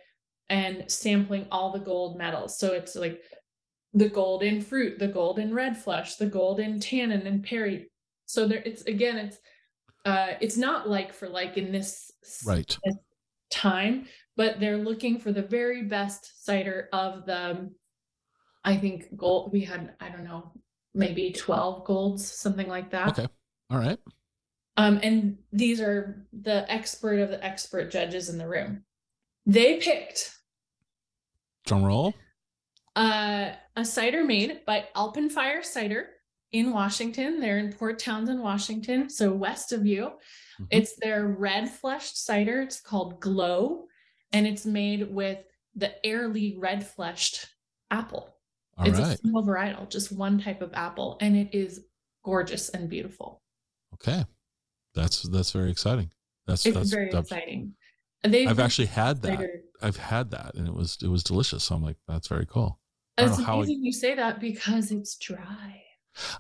and sampling all the gold medals. So it's like the golden fruit, the golden red flesh, the golden tannin and perry. So there it's again it's uh it's not like for like in this right this time, but they're looking for the very best cider of the I think gold we had I don't know maybe 12 golds something like that. Okay. All right. Um, and these are the expert of the expert judges in the room. They picked drum roll. Uh, a cider made by Alpenfire Cider in Washington. They're in Port Townsend, Washington, so west of you. Mm-hmm. It's their red fleshed cider. It's called Glow, and it's made with the Airlie red fleshed apple. All it's right. a single varietal, just one type of apple, and it is gorgeous and beautiful. Okay. That's that's very exciting. That's it's that's, very that's, exciting. They've I've actually had that. Later. I've had that, and it was it was delicious. So I'm like, that's very cool. It's amazing I, you say that because it's dry.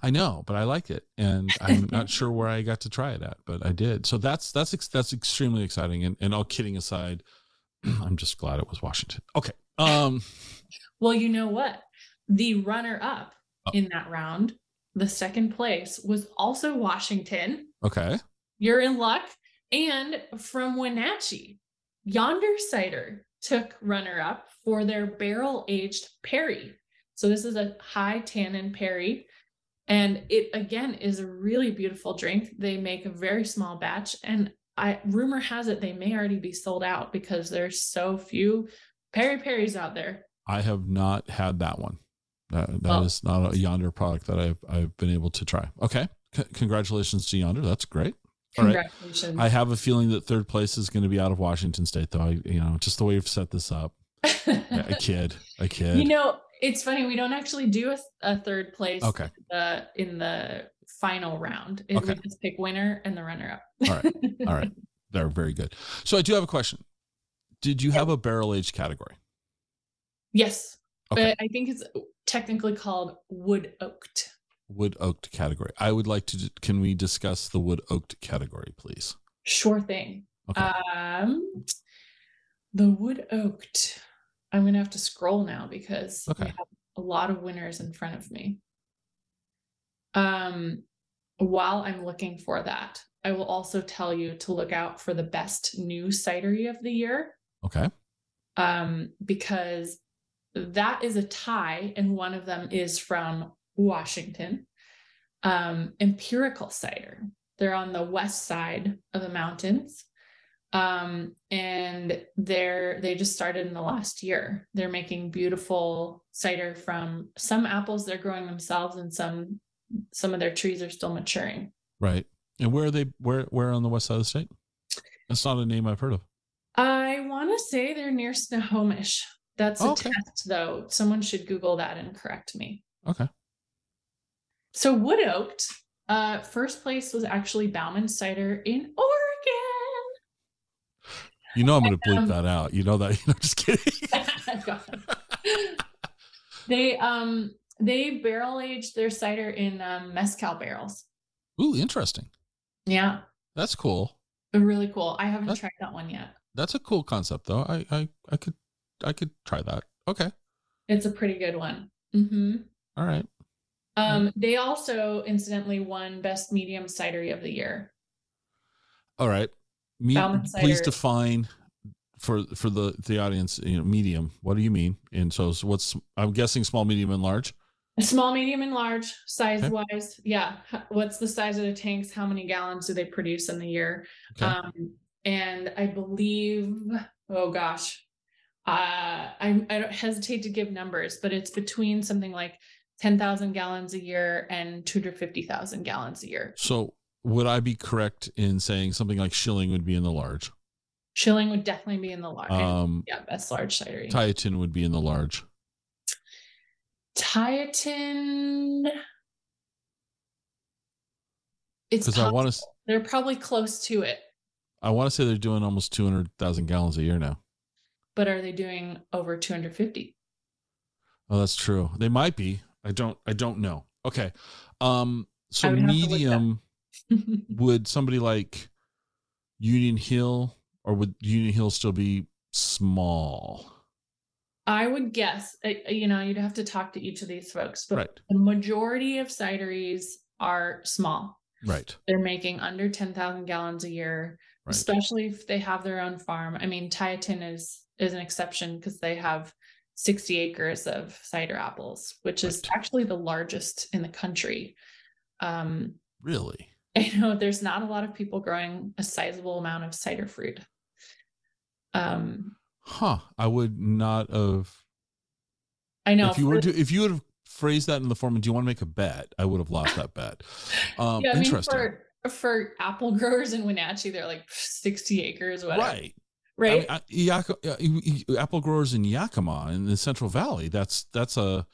I know, but I like it, and I'm not sure where I got to try it at, but I did. So that's that's that's extremely exciting. And and all kidding aside, I'm just glad it was Washington. Okay. Um. well, you know what? The runner up oh. in that round, the second place was also Washington. Okay. You're in luck. And from Wenatchee, Yonder Cider took runner up for their barrel aged Perry. So this is a high tannin Perry. And it again is a really beautiful drink. They make a very small batch. And I rumor has it they may already be sold out because there's so few Perry Perrys out there. I have not had that one. That, that well, is not a Yonder product that I've I've been able to try. Okay, C- congratulations to Yonder. That's great. Congratulations. I have a feeling that third place is going to be out of Washington State, though. I, you know, just the way you've set this up. yeah, a kid, a kid. You know, it's funny. We don't actually do a, a third place. Okay. In the, in the final round, it, okay. we just pick winner and the runner up. All right. All right. They're very good. So I do have a question. Did you have a barrel age category? Yes. Okay. But I think it's technically called wood oaked wood oaked category. I would like to. Can we discuss the wood oaked category, please? Sure thing. Okay. Um, the wood oaked. I'm gonna have to scroll now because okay. I have a lot of winners in front of me. Um, while I'm looking for that, I will also tell you to look out for the best new cidery of the year. Okay. Um, because that is a tie, and one of them is from Washington. Um, Empyrical cider. They're on the west side of the mountains. Um, and they're they just started in the last year. They're making beautiful cider from some apples they're growing themselves and some some of their trees are still maturing. Right. And where are they where where on the west side of the state? That's not a name I've heard of. I want to say they're near Snohomish. That's a okay. test though. Someone should Google that and correct me. Okay. So wood oaked Uh, first place was actually Bauman Cider in Oregon. You know I'm going to bleep um, that out. You know that. You know, just kidding. they um they barrel aged their cider in um, mezcal barrels. Ooh, interesting. Yeah, that's cool. Really cool. I haven't that's, tried that one yet. That's a cool concept, though. I I I could I could try that. Okay. It's a pretty good one. Mm-hmm. All right. Um, they also incidentally won best medium cidery of the year. All right. Me- please define for for the the audience, you know, medium. What do you mean? And so, so what's I'm guessing small, medium, and large. Small, medium, and large size okay. wise. Yeah. What's the size of the tanks? How many gallons do they produce in the year? Okay. Um, and I believe, oh gosh, uh, I, I don't hesitate to give numbers, but it's between something like 10,000 gallons a year and 250,000 gallons a year. So would I be correct in saying something like Schilling would be in the large? Schilling would definitely be in the large. Um, yeah, best large cidery. Tieton would be in the large. Tieton. It's because I want to. They're probably close to it. I want to say they're doing almost two hundred thousand gallons a year now. But are they doing over two hundred fifty? Oh, that's true. They might be. I don't. I don't know. Okay. Um. So medium. would somebody like Union Hill or would Union Hill still be small? I would guess, uh, uh, you know, you'd have to talk to each of these folks, but right. the majority of cideries are small. Right. They're making under 10,000 gallons a year, right. especially if they have their own farm. I mean, Tieton is is an exception because they have 60 acres of cider apples, which right. is actually the largest in the country. Um, really? I know there's not a lot of people growing a sizable amount of cider fruit. Um, huh. I would not have. I know. If you were to, if you would have phrased that in the form, of, do you want to make a bet? I would have lost that bet. Um, yeah, I mean, interesting. For, for apple growers in Wenatchee, they're like 60 acres, whatever. Right. Right. I mean, I, apple growers in Yakima in the Central Valley. That's that's a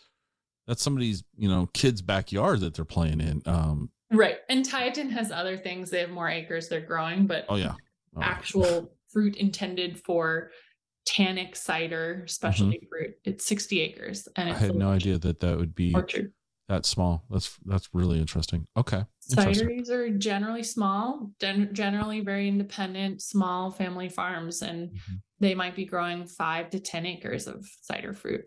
that's somebody's you know kid's backyard that they're playing in. Um, Right. And Tieton has other things. They have more acres they're growing, but oh yeah. Oh. Actual fruit intended for tannic cider specialty mm-hmm. fruit. It's 60 acres. And I had no idea that that would be orchard. That small. That's that's really interesting. Okay. Cideries are generally small, generally very independent, small family farms, and mm-hmm. they might be growing five to 10 acres of cider fruit.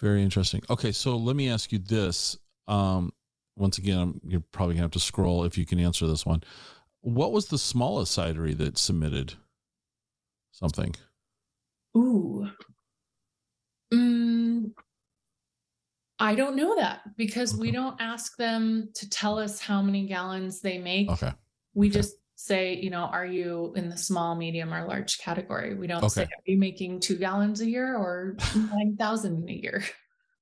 Very interesting. Okay, so let me ask you this. Um, once again, I'm, you're probably gonna have to scroll if you can answer this one. What was the smallest cidery that submitted something? Ooh. I don't know that because okay. we don't ask them to tell us how many gallons they make. Okay. We okay. just say, you know, are you in the small, medium, or large category? We don't okay. say, are you making two gallons a year or 9,000 a year?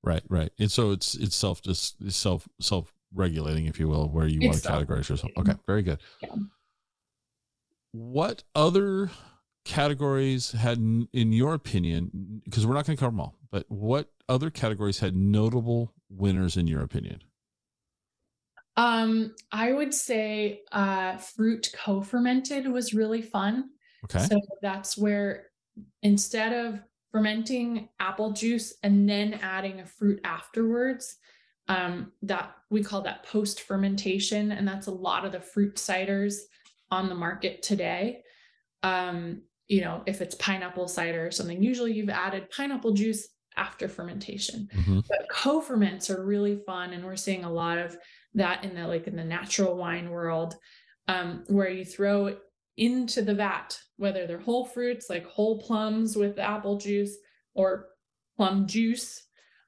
Right, right. And so it's it's self just self self regulating, if you will, where you want to categorize yourself. Okay, mm-hmm. very good. Yeah. What other categories had, in your opinion, because we're not going to cover them all, but what other categories had notable winners in your opinion? Um, I would say uh, fruit co-fermented was really fun. Okay. So that's where instead of fermenting apple juice and then adding a fruit afterwards, um, that we call that post fermentation, and that's a lot of the fruit ciders on the market today. Um, you know, if it's pineapple cider or something, usually you've added pineapple juice after fermentation. Mm-hmm. But co-ferments are really fun, and we're seeing a lot of that in the like in the natural wine world, um, where you throw into the vat, whether they're whole fruits like whole plums with apple juice or plum juice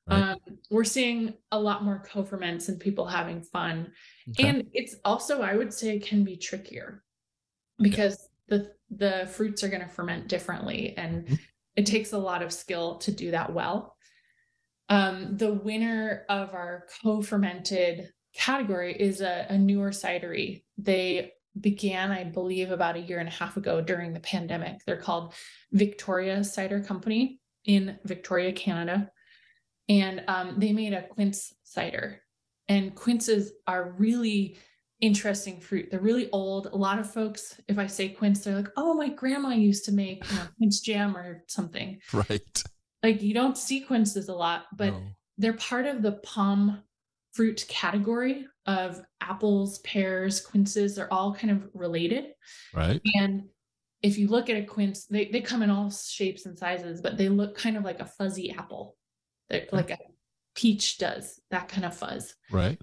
Right. Um, we're seeing a lot more co-ferments and people having fun. Okay. And it's also, I would say, can be trickier because yeah. the the fruits are going to ferment differently and mm-hmm. It takes a lot of skill to do that well. Um, the winner of our co-fermented category is a, a newer cidery. They began, I believe, about a year and a half ago during the pandemic. They're called Victoria Cider Company in Victoria, Canada and um, they made a quince cider. And quinces are really interesting fruit. They're really old. A lot of folks, if I say quince, they're like, "Oh, my grandma used to make you know, quince jam or something." Right. Like you don't see quinces a lot, but no. they're part of the pome fruit category of apples, pears, quinces. They're all kind of related. Right. And if you look at a quince, they, they come in all shapes and sizes, but they look kind of like a fuzzy apple. They're like a peach does, that kind of fuzz. Right.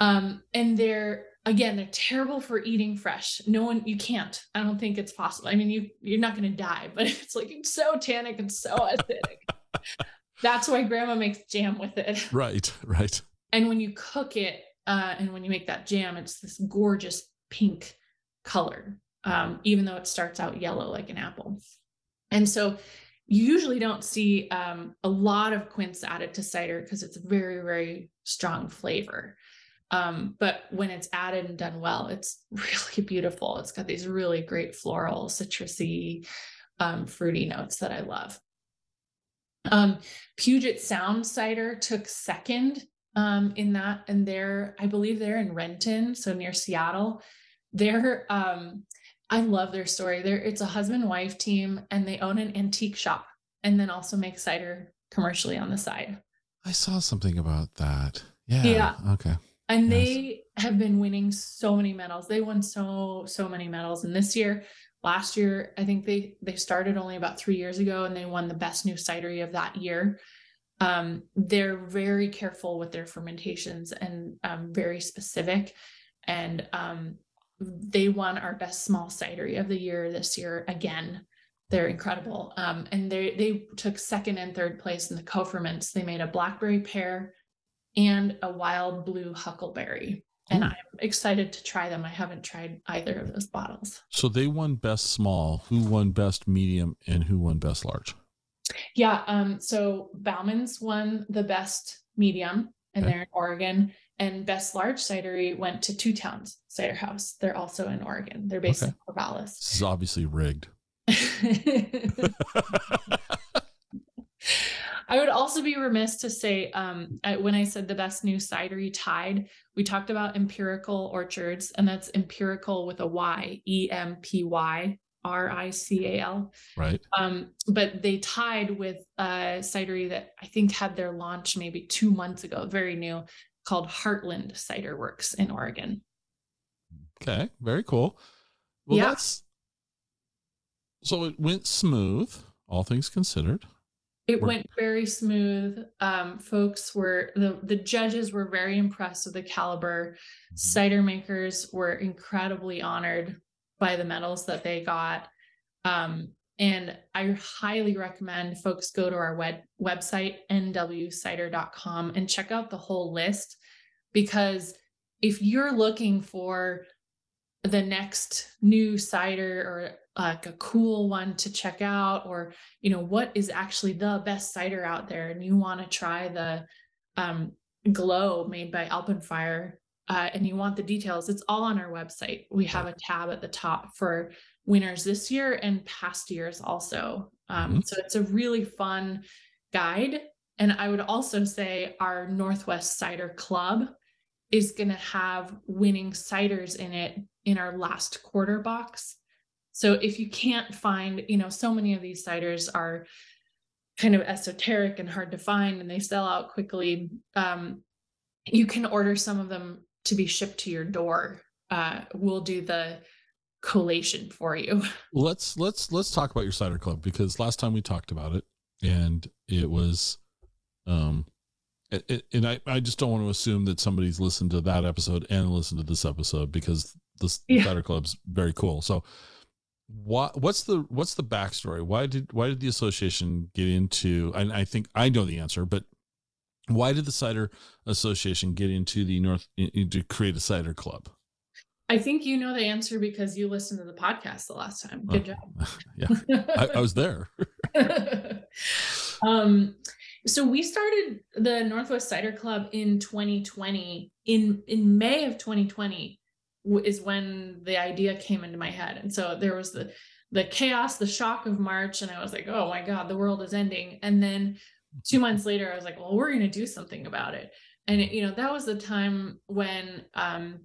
Um, and they're again, they're terrible for eating fresh. No one you can't. I don't think it's possible. I mean, you you're not gonna die, but it's like it's so tannic and so acidic. That's why grandma makes jam with it. Right, right. And when you cook it, uh, and when you make that jam, it's this gorgeous pink color, um, even though it starts out yellow like an apple. And so you usually don't see um, a lot of quince added to cider because it's very, very strong flavor. Um, but when it's added and done well, it's really beautiful. It's got these really great floral, citrusy, um, fruity notes that I love. Um, Puget Sound cider took second um, in that, and they're, I believe they're in Renton, so near Seattle. They're, um, I love their story. They're, it's a husband wife team, and they own an antique shop, and then also make cider commercially on the side. I saw something about that. Yeah. Yeah. Okay. And yes. they have been winning so many medals. They won so so many medals, and this year last year i think they they started only about three years ago and they won the best new cidery of that year. Um, they're very careful with their fermentations and um, very specific. And um, they won our best small cidery of the year this year again. They're incredible. Um, and they they took second and third place in the co-ferments. They made a blackberry pear and a wild blue huckleberry and I'm excited to try them. I haven't tried either of those bottles. So they won best small. Who won best medium, and who won best large? Yeah. Um. So Bauman's won the best medium, and okay. they're in Oregon. And best large cidery went to Two Towns Cider House. They're also in Oregon. They're based okay. in Corvallis. This is obviously rigged. I would also be remiss to say um, when I said the best new cidery tied, we talked about Empyrical orchards, and that's empirical with a Y, E M P Y R I C A L. Right. Um, but they tied with a cidery that I think had their launch maybe two months ago, very new, called Heartland Cider Works in Oregon. Okay, very cool. Well, yeah. that's so it went smooth, all things considered. It went very smooth. Um, folks were the the judges were very impressed with the caliber. Mm-hmm. Cider makers were incredibly honored by the medals that they got. Um, and I highly recommend folks go to our web, website, nwcider.com, and check out the whole list because if you're looking for the next new cider or like a cool one to check out or you know what is actually the best cider out there? And you want to try the um, glow made by alpenfire uh, and you want the details it's all on our website. We have a tab at the top for winners this year and past years also. Um, mm-hmm. so it's a really fun guide. And i would also say our northwest cider club is going to have winning ciders in it in our last quarter box so if you can't find, you know, so many of these ciders are kind of esoteric and hard to find and they sell out quickly. Um, you can order some of them to be shipped to your door. Uh, we'll do the collation for you. Let's let's let's talk about your cider club because last time we talked about it and it was um it, and I, I just don't want to assume that somebody's listened to that episode and listened to this episode because this yeah. cider club's very cool. So what what's the what's the backstory? Why did why did the association get into? And I think I know the answer, but why did the cider association get into the north to create a cider club? I think you know the answer because you listened to the podcast the last time. Good oh, job. yeah, I, I was there. um, so we started the Northwest Cider Club in 2020. In in May of 2020, is when the idea came into my head. And so there was the the chaos, the shock of March, and I was like, oh my God, the world is ending. And then two months later, I was like, well, we're going to do something about it. And it, you know, that was the time when um,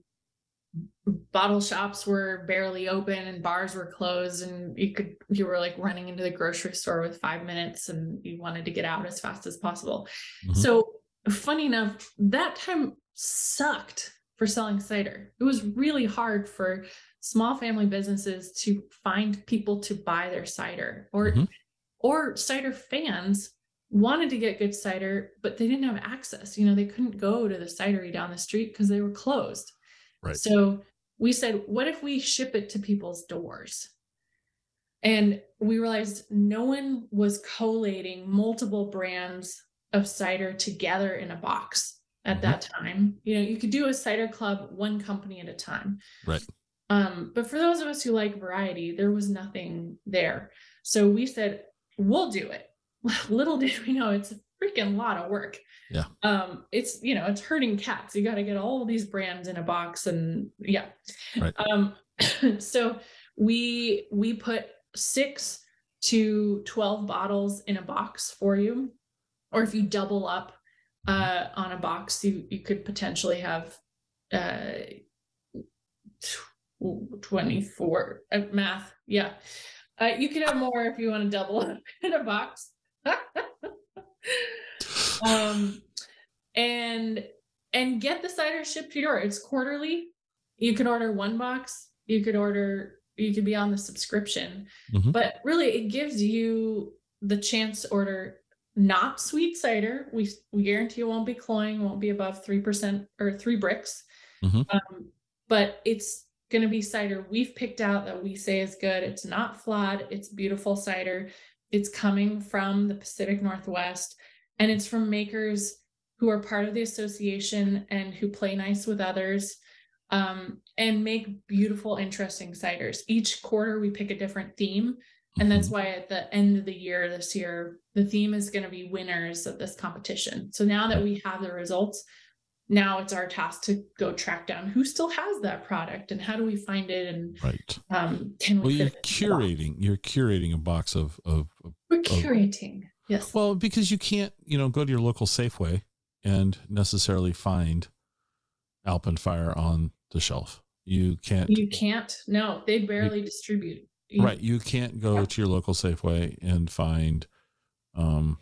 bottle shops were barely open and bars were closed and you could you were like running into the grocery store with five minutes and you wanted to get out as fast as possible mm-hmm. so funny enough that time sucked for selling cider. It was really hard for small family businesses to find people to buy their cider or mm-hmm. or cider fans wanted to get good cider but they didn't have access. You know they couldn't go to the cidery down the street because they were closed. Right. So we said, what if we ship it to people's doors? And we realized no one was collating multiple brands of cider together in a box at mm-hmm. that time. You know, you could do a cider club one company at a time. Right. Um, but for those of us who like variety, there was nothing there. So we said, we'll do it. Little did we know it's a freaking lot of work. Yeah. Um, it's you know, it's hurting cats. You got to get all these brands in a box and yeah. Right. Um, so we we put six to 12 bottles in a box for you. Or if you double up. Uh on a box, you you could potentially have uh 24 uh, math. Yeah. Uh, you could have more if you want to double up in a box. um, and and get the cider shipped to your door. It's quarterly. You could order one box. You could order. You could be on the subscription, mm-hmm. but really, it gives you the chance to order not sweet cider. We we guarantee it won't be cloying, won't be above three percent or three Brix. Mm-hmm. Um, but it's going to be cider we've picked out that we say is good. It's not flawed. It's beautiful cider. It's coming from the Pacific Northwest and it's from makers who are part of the association and who play nice with others um, and make beautiful, interesting ciders. Each quarter, we pick a different theme. And that's mm-hmm. why at the end of the year this year, the theme is going to be winners of this competition. So now that we have the results, now it's our task to go track down who still has that product and how do we find it and right. um can we well you're curating you're curating a box of of, of we're curating of, yes. Well because you can't you know go to your local safeway and necessarily find alpenfire on the shelf. You can't you can't? No they barely you, distribute right you can't go yeah. to your local safeway and find um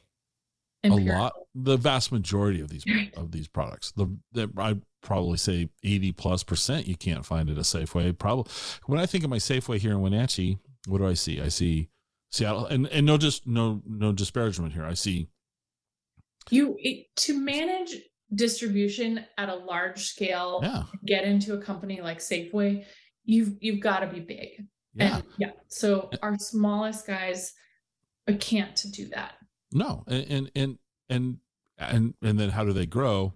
a lot the vast majority of these of these products the, the i probably say 80 plus percent you can't find it at a safeway. Probably when i think of my safeway here in wenatchee what do i see? I see seattle and and no just no no disparagement here. I see you it, to manage distribution at a large scale yeah. get into a company like safeway you've you've got to be big. Yeah. And, yeah so our smallest guys can't do that no, and and and and and, and then how do they grow?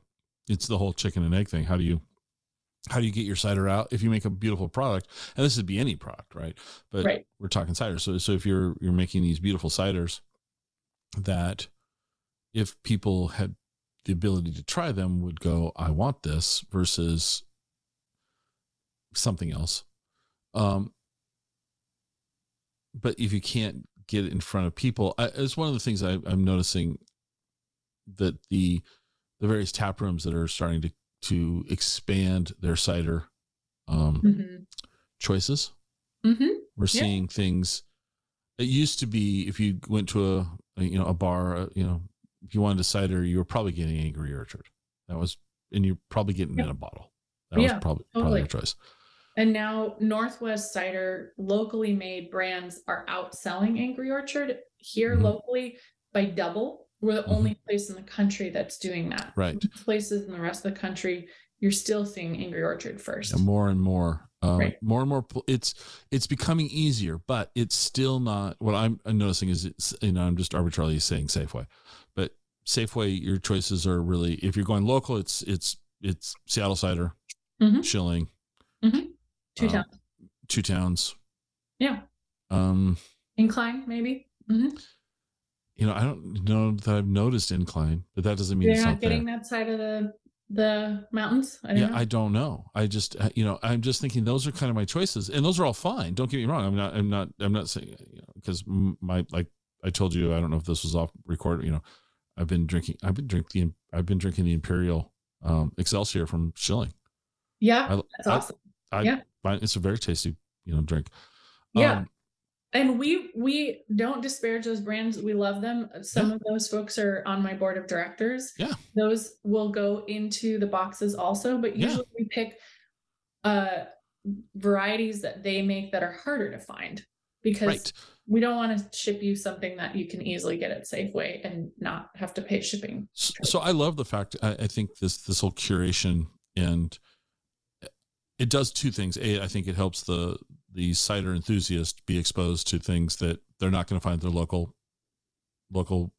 It's the whole chicken and egg thing. How do you how do you get your cider out if you make a beautiful product and this would be any product right but right. we're talking cider so so if you're you're making these beautiful ciders that if people had the ability to try them would go i want this versus something else um but if you can't get in front of people. I, it's one of the things I, I'm noticing that the the various tap rooms that are starting to to expand their cider um, mm-hmm. choices. Mm-hmm. We're seeing yeah. things. It used to be if you went to a, a you know a bar, uh, you know, if you wanted a cider, you were probably getting Angry Orchard. That was, and you're probably getting yeah. in a bottle. That yeah, was probably totally. probably your choice. And now Northwest Cider locally made brands are outselling Angry Orchard here mm-hmm. locally by double. We're the mm-hmm. only place in the country that's doing that. Right. Places in the rest of the country, you're still seeing Angry Orchard first. Yeah, more and more. Um, right. More and more. It's it's becoming easier, but it's still not. What I'm noticing is it's you know I'm just arbitrarily saying Safeway, but Safeway, your choices are really if you're going local, it's it's it's Seattle cider, mm-hmm. Schilling, mm-hmm. Two uh, towns. Two towns. Yeah. Um. Incline, maybe. Mm-hmm. You know, I don't know that I've noticed incline, but that doesn't mean They're it's not, getting there. that side of the the mountains. I yeah, know. I don't know. I just uh, you know I'm just thinking those are kind of my choices, and those are all fine. Don't get me wrong. I'm not. I'm not. I'm not saying because you know, because my like I told you. I don't know if this was off record. You know, I've been drinking. I've been drinking. I've been drinking the Imperial um, Excelsior from Schilling. Yeah, I, that's awesome. I yeah. Find it's a very tasty, you know, drink. Yeah. Um, and we we don't disparage those brands we love them some yeah. of those folks are on my board of directors yeah those will go into the boxes also but usually yeah. we pick uh varieties that they make that are harder to find because right. we don't want to ship you something that you can easily get at Safeway and not have to pay shipping. So, so I love the fact I, I, think this this whole curation and it does two things. A, I think it helps the the cider enthusiast be exposed to things that they're not going to find at their local local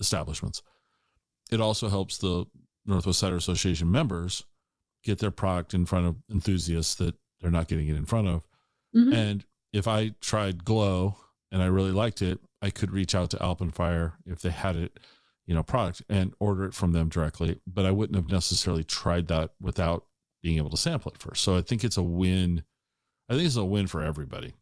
establishments. It also helps the Northwest Cider Association members get their product in front of enthusiasts that they're not getting it in front of. Mm-hmm. And if I tried Glow and I really liked it, I could reach out to Alpenfire if they had it, you know, product and order it from them directly. But I wouldn't have necessarily tried that without being able to sample it first. So I think it's a win I think it's a win for everybody.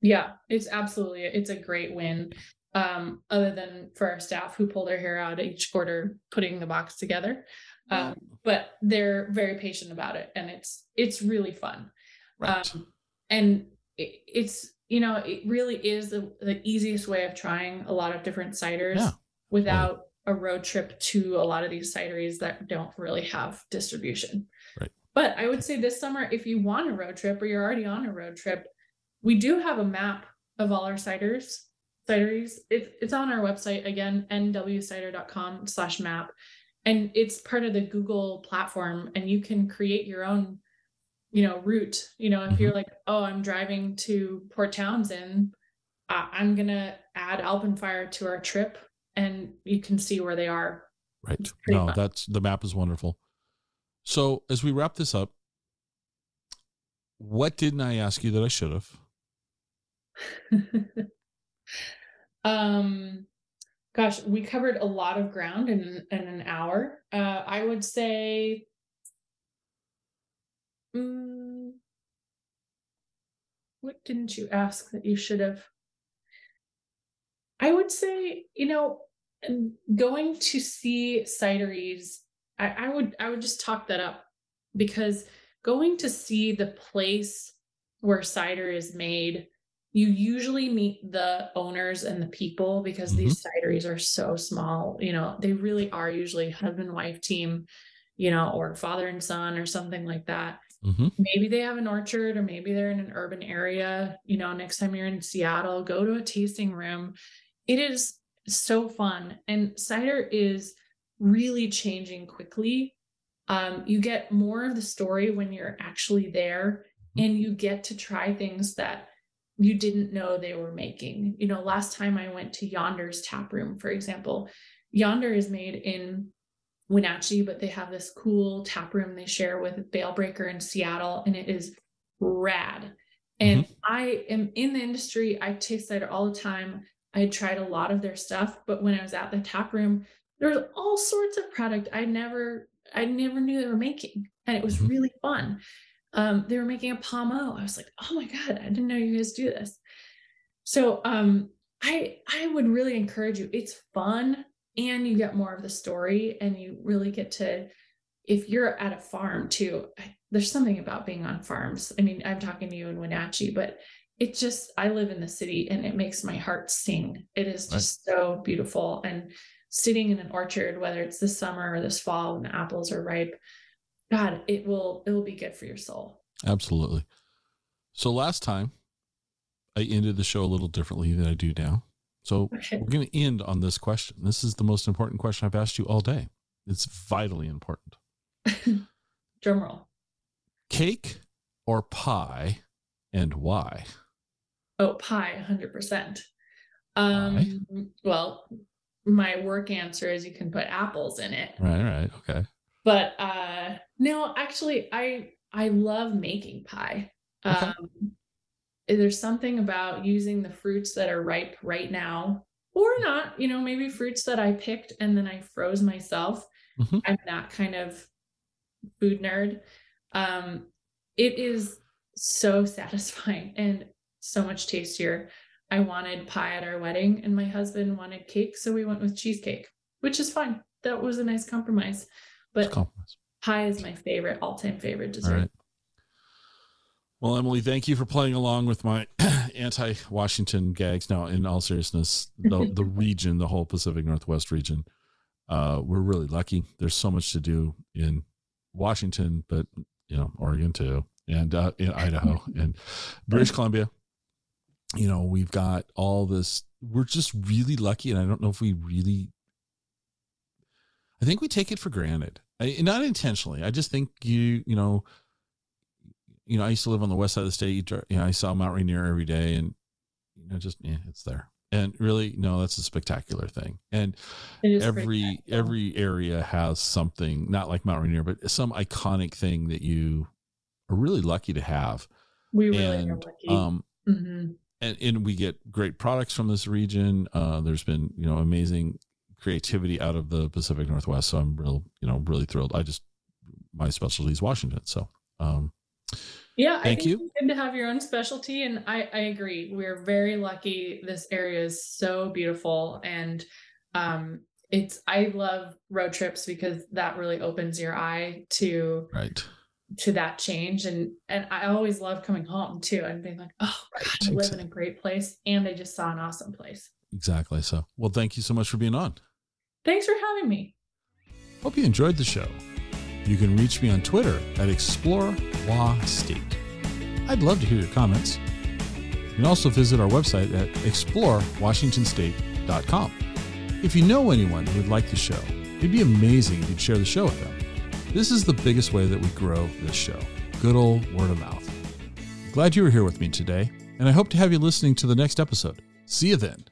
Yeah, it's absolutely it's a great win. Um, other than for our staff who pull their hair out each quarter putting the box together. Um, but they're very patient about it and it's it's really fun. Right. Um, and it, it's you know, it really is the, the easiest way of trying a lot of different ciders yeah. without right. a road trip to a lot of these cideries that don't really have distribution. But I would say this summer, if you want a road trip or you're already on a road trip, we do have a map of all our ciders, cideries. It, it's on our website again, nwcider.com slash map. And it's part of the Google platform and you can create your own, you know, route. You know, if mm-hmm. you're like, oh, I'm driving to Port Townsend, uh, I'm going to add Alpenfire to our trip and you can see where they are. Right. No, fun. that's the map is wonderful. So as we wrap this up, what didn't I ask you that I should have? um gosh, we covered a lot of ground in, in an hour. Uh, I would say um, what didn't you ask that you should have? I would say, you know, going to see cideries I, I would I would just talk that up because going to see the place where cider is made, you usually meet the owners and the people because mm-hmm. these cideries are so small. You know, they really are usually husband wife team, you know, or father and son or something like that. Mm-hmm. Maybe they have an orchard or maybe they're in an urban area. You know, next time you're in Seattle, go to a tasting room. It is so fun. And cider is really changing quickly. Um, you get more of the story when you're actually there mm-hmm. and you get to try things that you didn't know they were making. You know, last time I went to Yonder's tap room, for example, Yonder is made in Wenatchee, but they have this cool tap room they share with Bale Breaker in Seattle, and it is rad. And mm-hmm. I am in the industry. I taste cider all the time. I tried a lot of their stuff, but when I was at the tap room, there's all sorts of product I never I never knew they were making. And it was mm-hmm. really fun. Um, they were making a pommeau. I was like, oh my God, I didn't know you guys do this. So um I I would really encourage you. It's fun and you get more of the story and you really get to if you're at a farm too, I, there's something about being on farms. I mean, I'm talking to you in Wenatchee, but it just I live in the city and it makes my heart sing. It is just so beautiful and sitting in an orchard, whether it's this summer or this fall when the apples are ripe, God, it will it will be good for your soul. Absolutely. So last time I ended the show a little differently than I do now. So okay. we're going to end on this question. This is the most important question I've asked you all day. It's vitally important. Drum roll. Cake or pie and why? Oh, pie, 100%. Um, pie? well, my work answer is you can put apples in it. Right, right, okay. But uh no, actually I I love making pie. Okay. Um there's something about using the fruits that are ripe right now or not, you know, maybe fruits that I picked and then I froze myself. Mm-hmm. I'm that kind of food nerd. Um it is so satisfying and so much tastier I wanted pie at our wedding and my husband wanted cake. So we went with cheesecake, which is fine. That was a nice compromise. But compromise. pie is my favorite, all time favorite dessert. Well, Emily, thank you for playing along with my anti-Washington gags. Now, in all seriousness, the, the region, the whole Pacific Northwest region, uh, we're really lucky. There's so much to do in Washington, but you know, Oregon too, and uh, in Idaho and British Columbia. You know, we've got all this. We're just really lucky, and I don't know if we really. I think we take it for granted, I, not intentionally. I just think you, you know, you know, I used to live on the west side of the state. You know, I saw Mount Rainier every day, and you know, just yeah, it's there. And really, no, that's a spectacular thing. And every every area has something, not like Mount Rainier, but some iconic thing that you are really lucky to have. We really and, are lucky. Um, mm-hmm. And, and we get great products from this region. Uh, there's been, you know, amazing creativity out of the Pacific Northwest. So I'm real, you know, really thrilled. I just my specialty is Washington. So um yeah, thank you. good to have your own specialty, and I I agree. We're very lucky. This area is so beautiful, and um, it's I love road trips because that really opens your eye to right to that change, and and I always love coming home too and being like, oh, God, I live in a great place, and I just saw an awesome place. Exactly. So, well, thank you so much for being on. Thanks for having me. Hope you enjoyed the show. You can reach me on Twitter at Explore Wa State. I'd love to hear your comments. You can also visit our website at explorewashingtonstate.com. If you know anyone who would like the show, it'd be amazing if you'd share the show with them. This is the biggest way that we grow this show good old word of mouth. Glad you were here with me today, and I hope to have you listening to the next episode. See you then.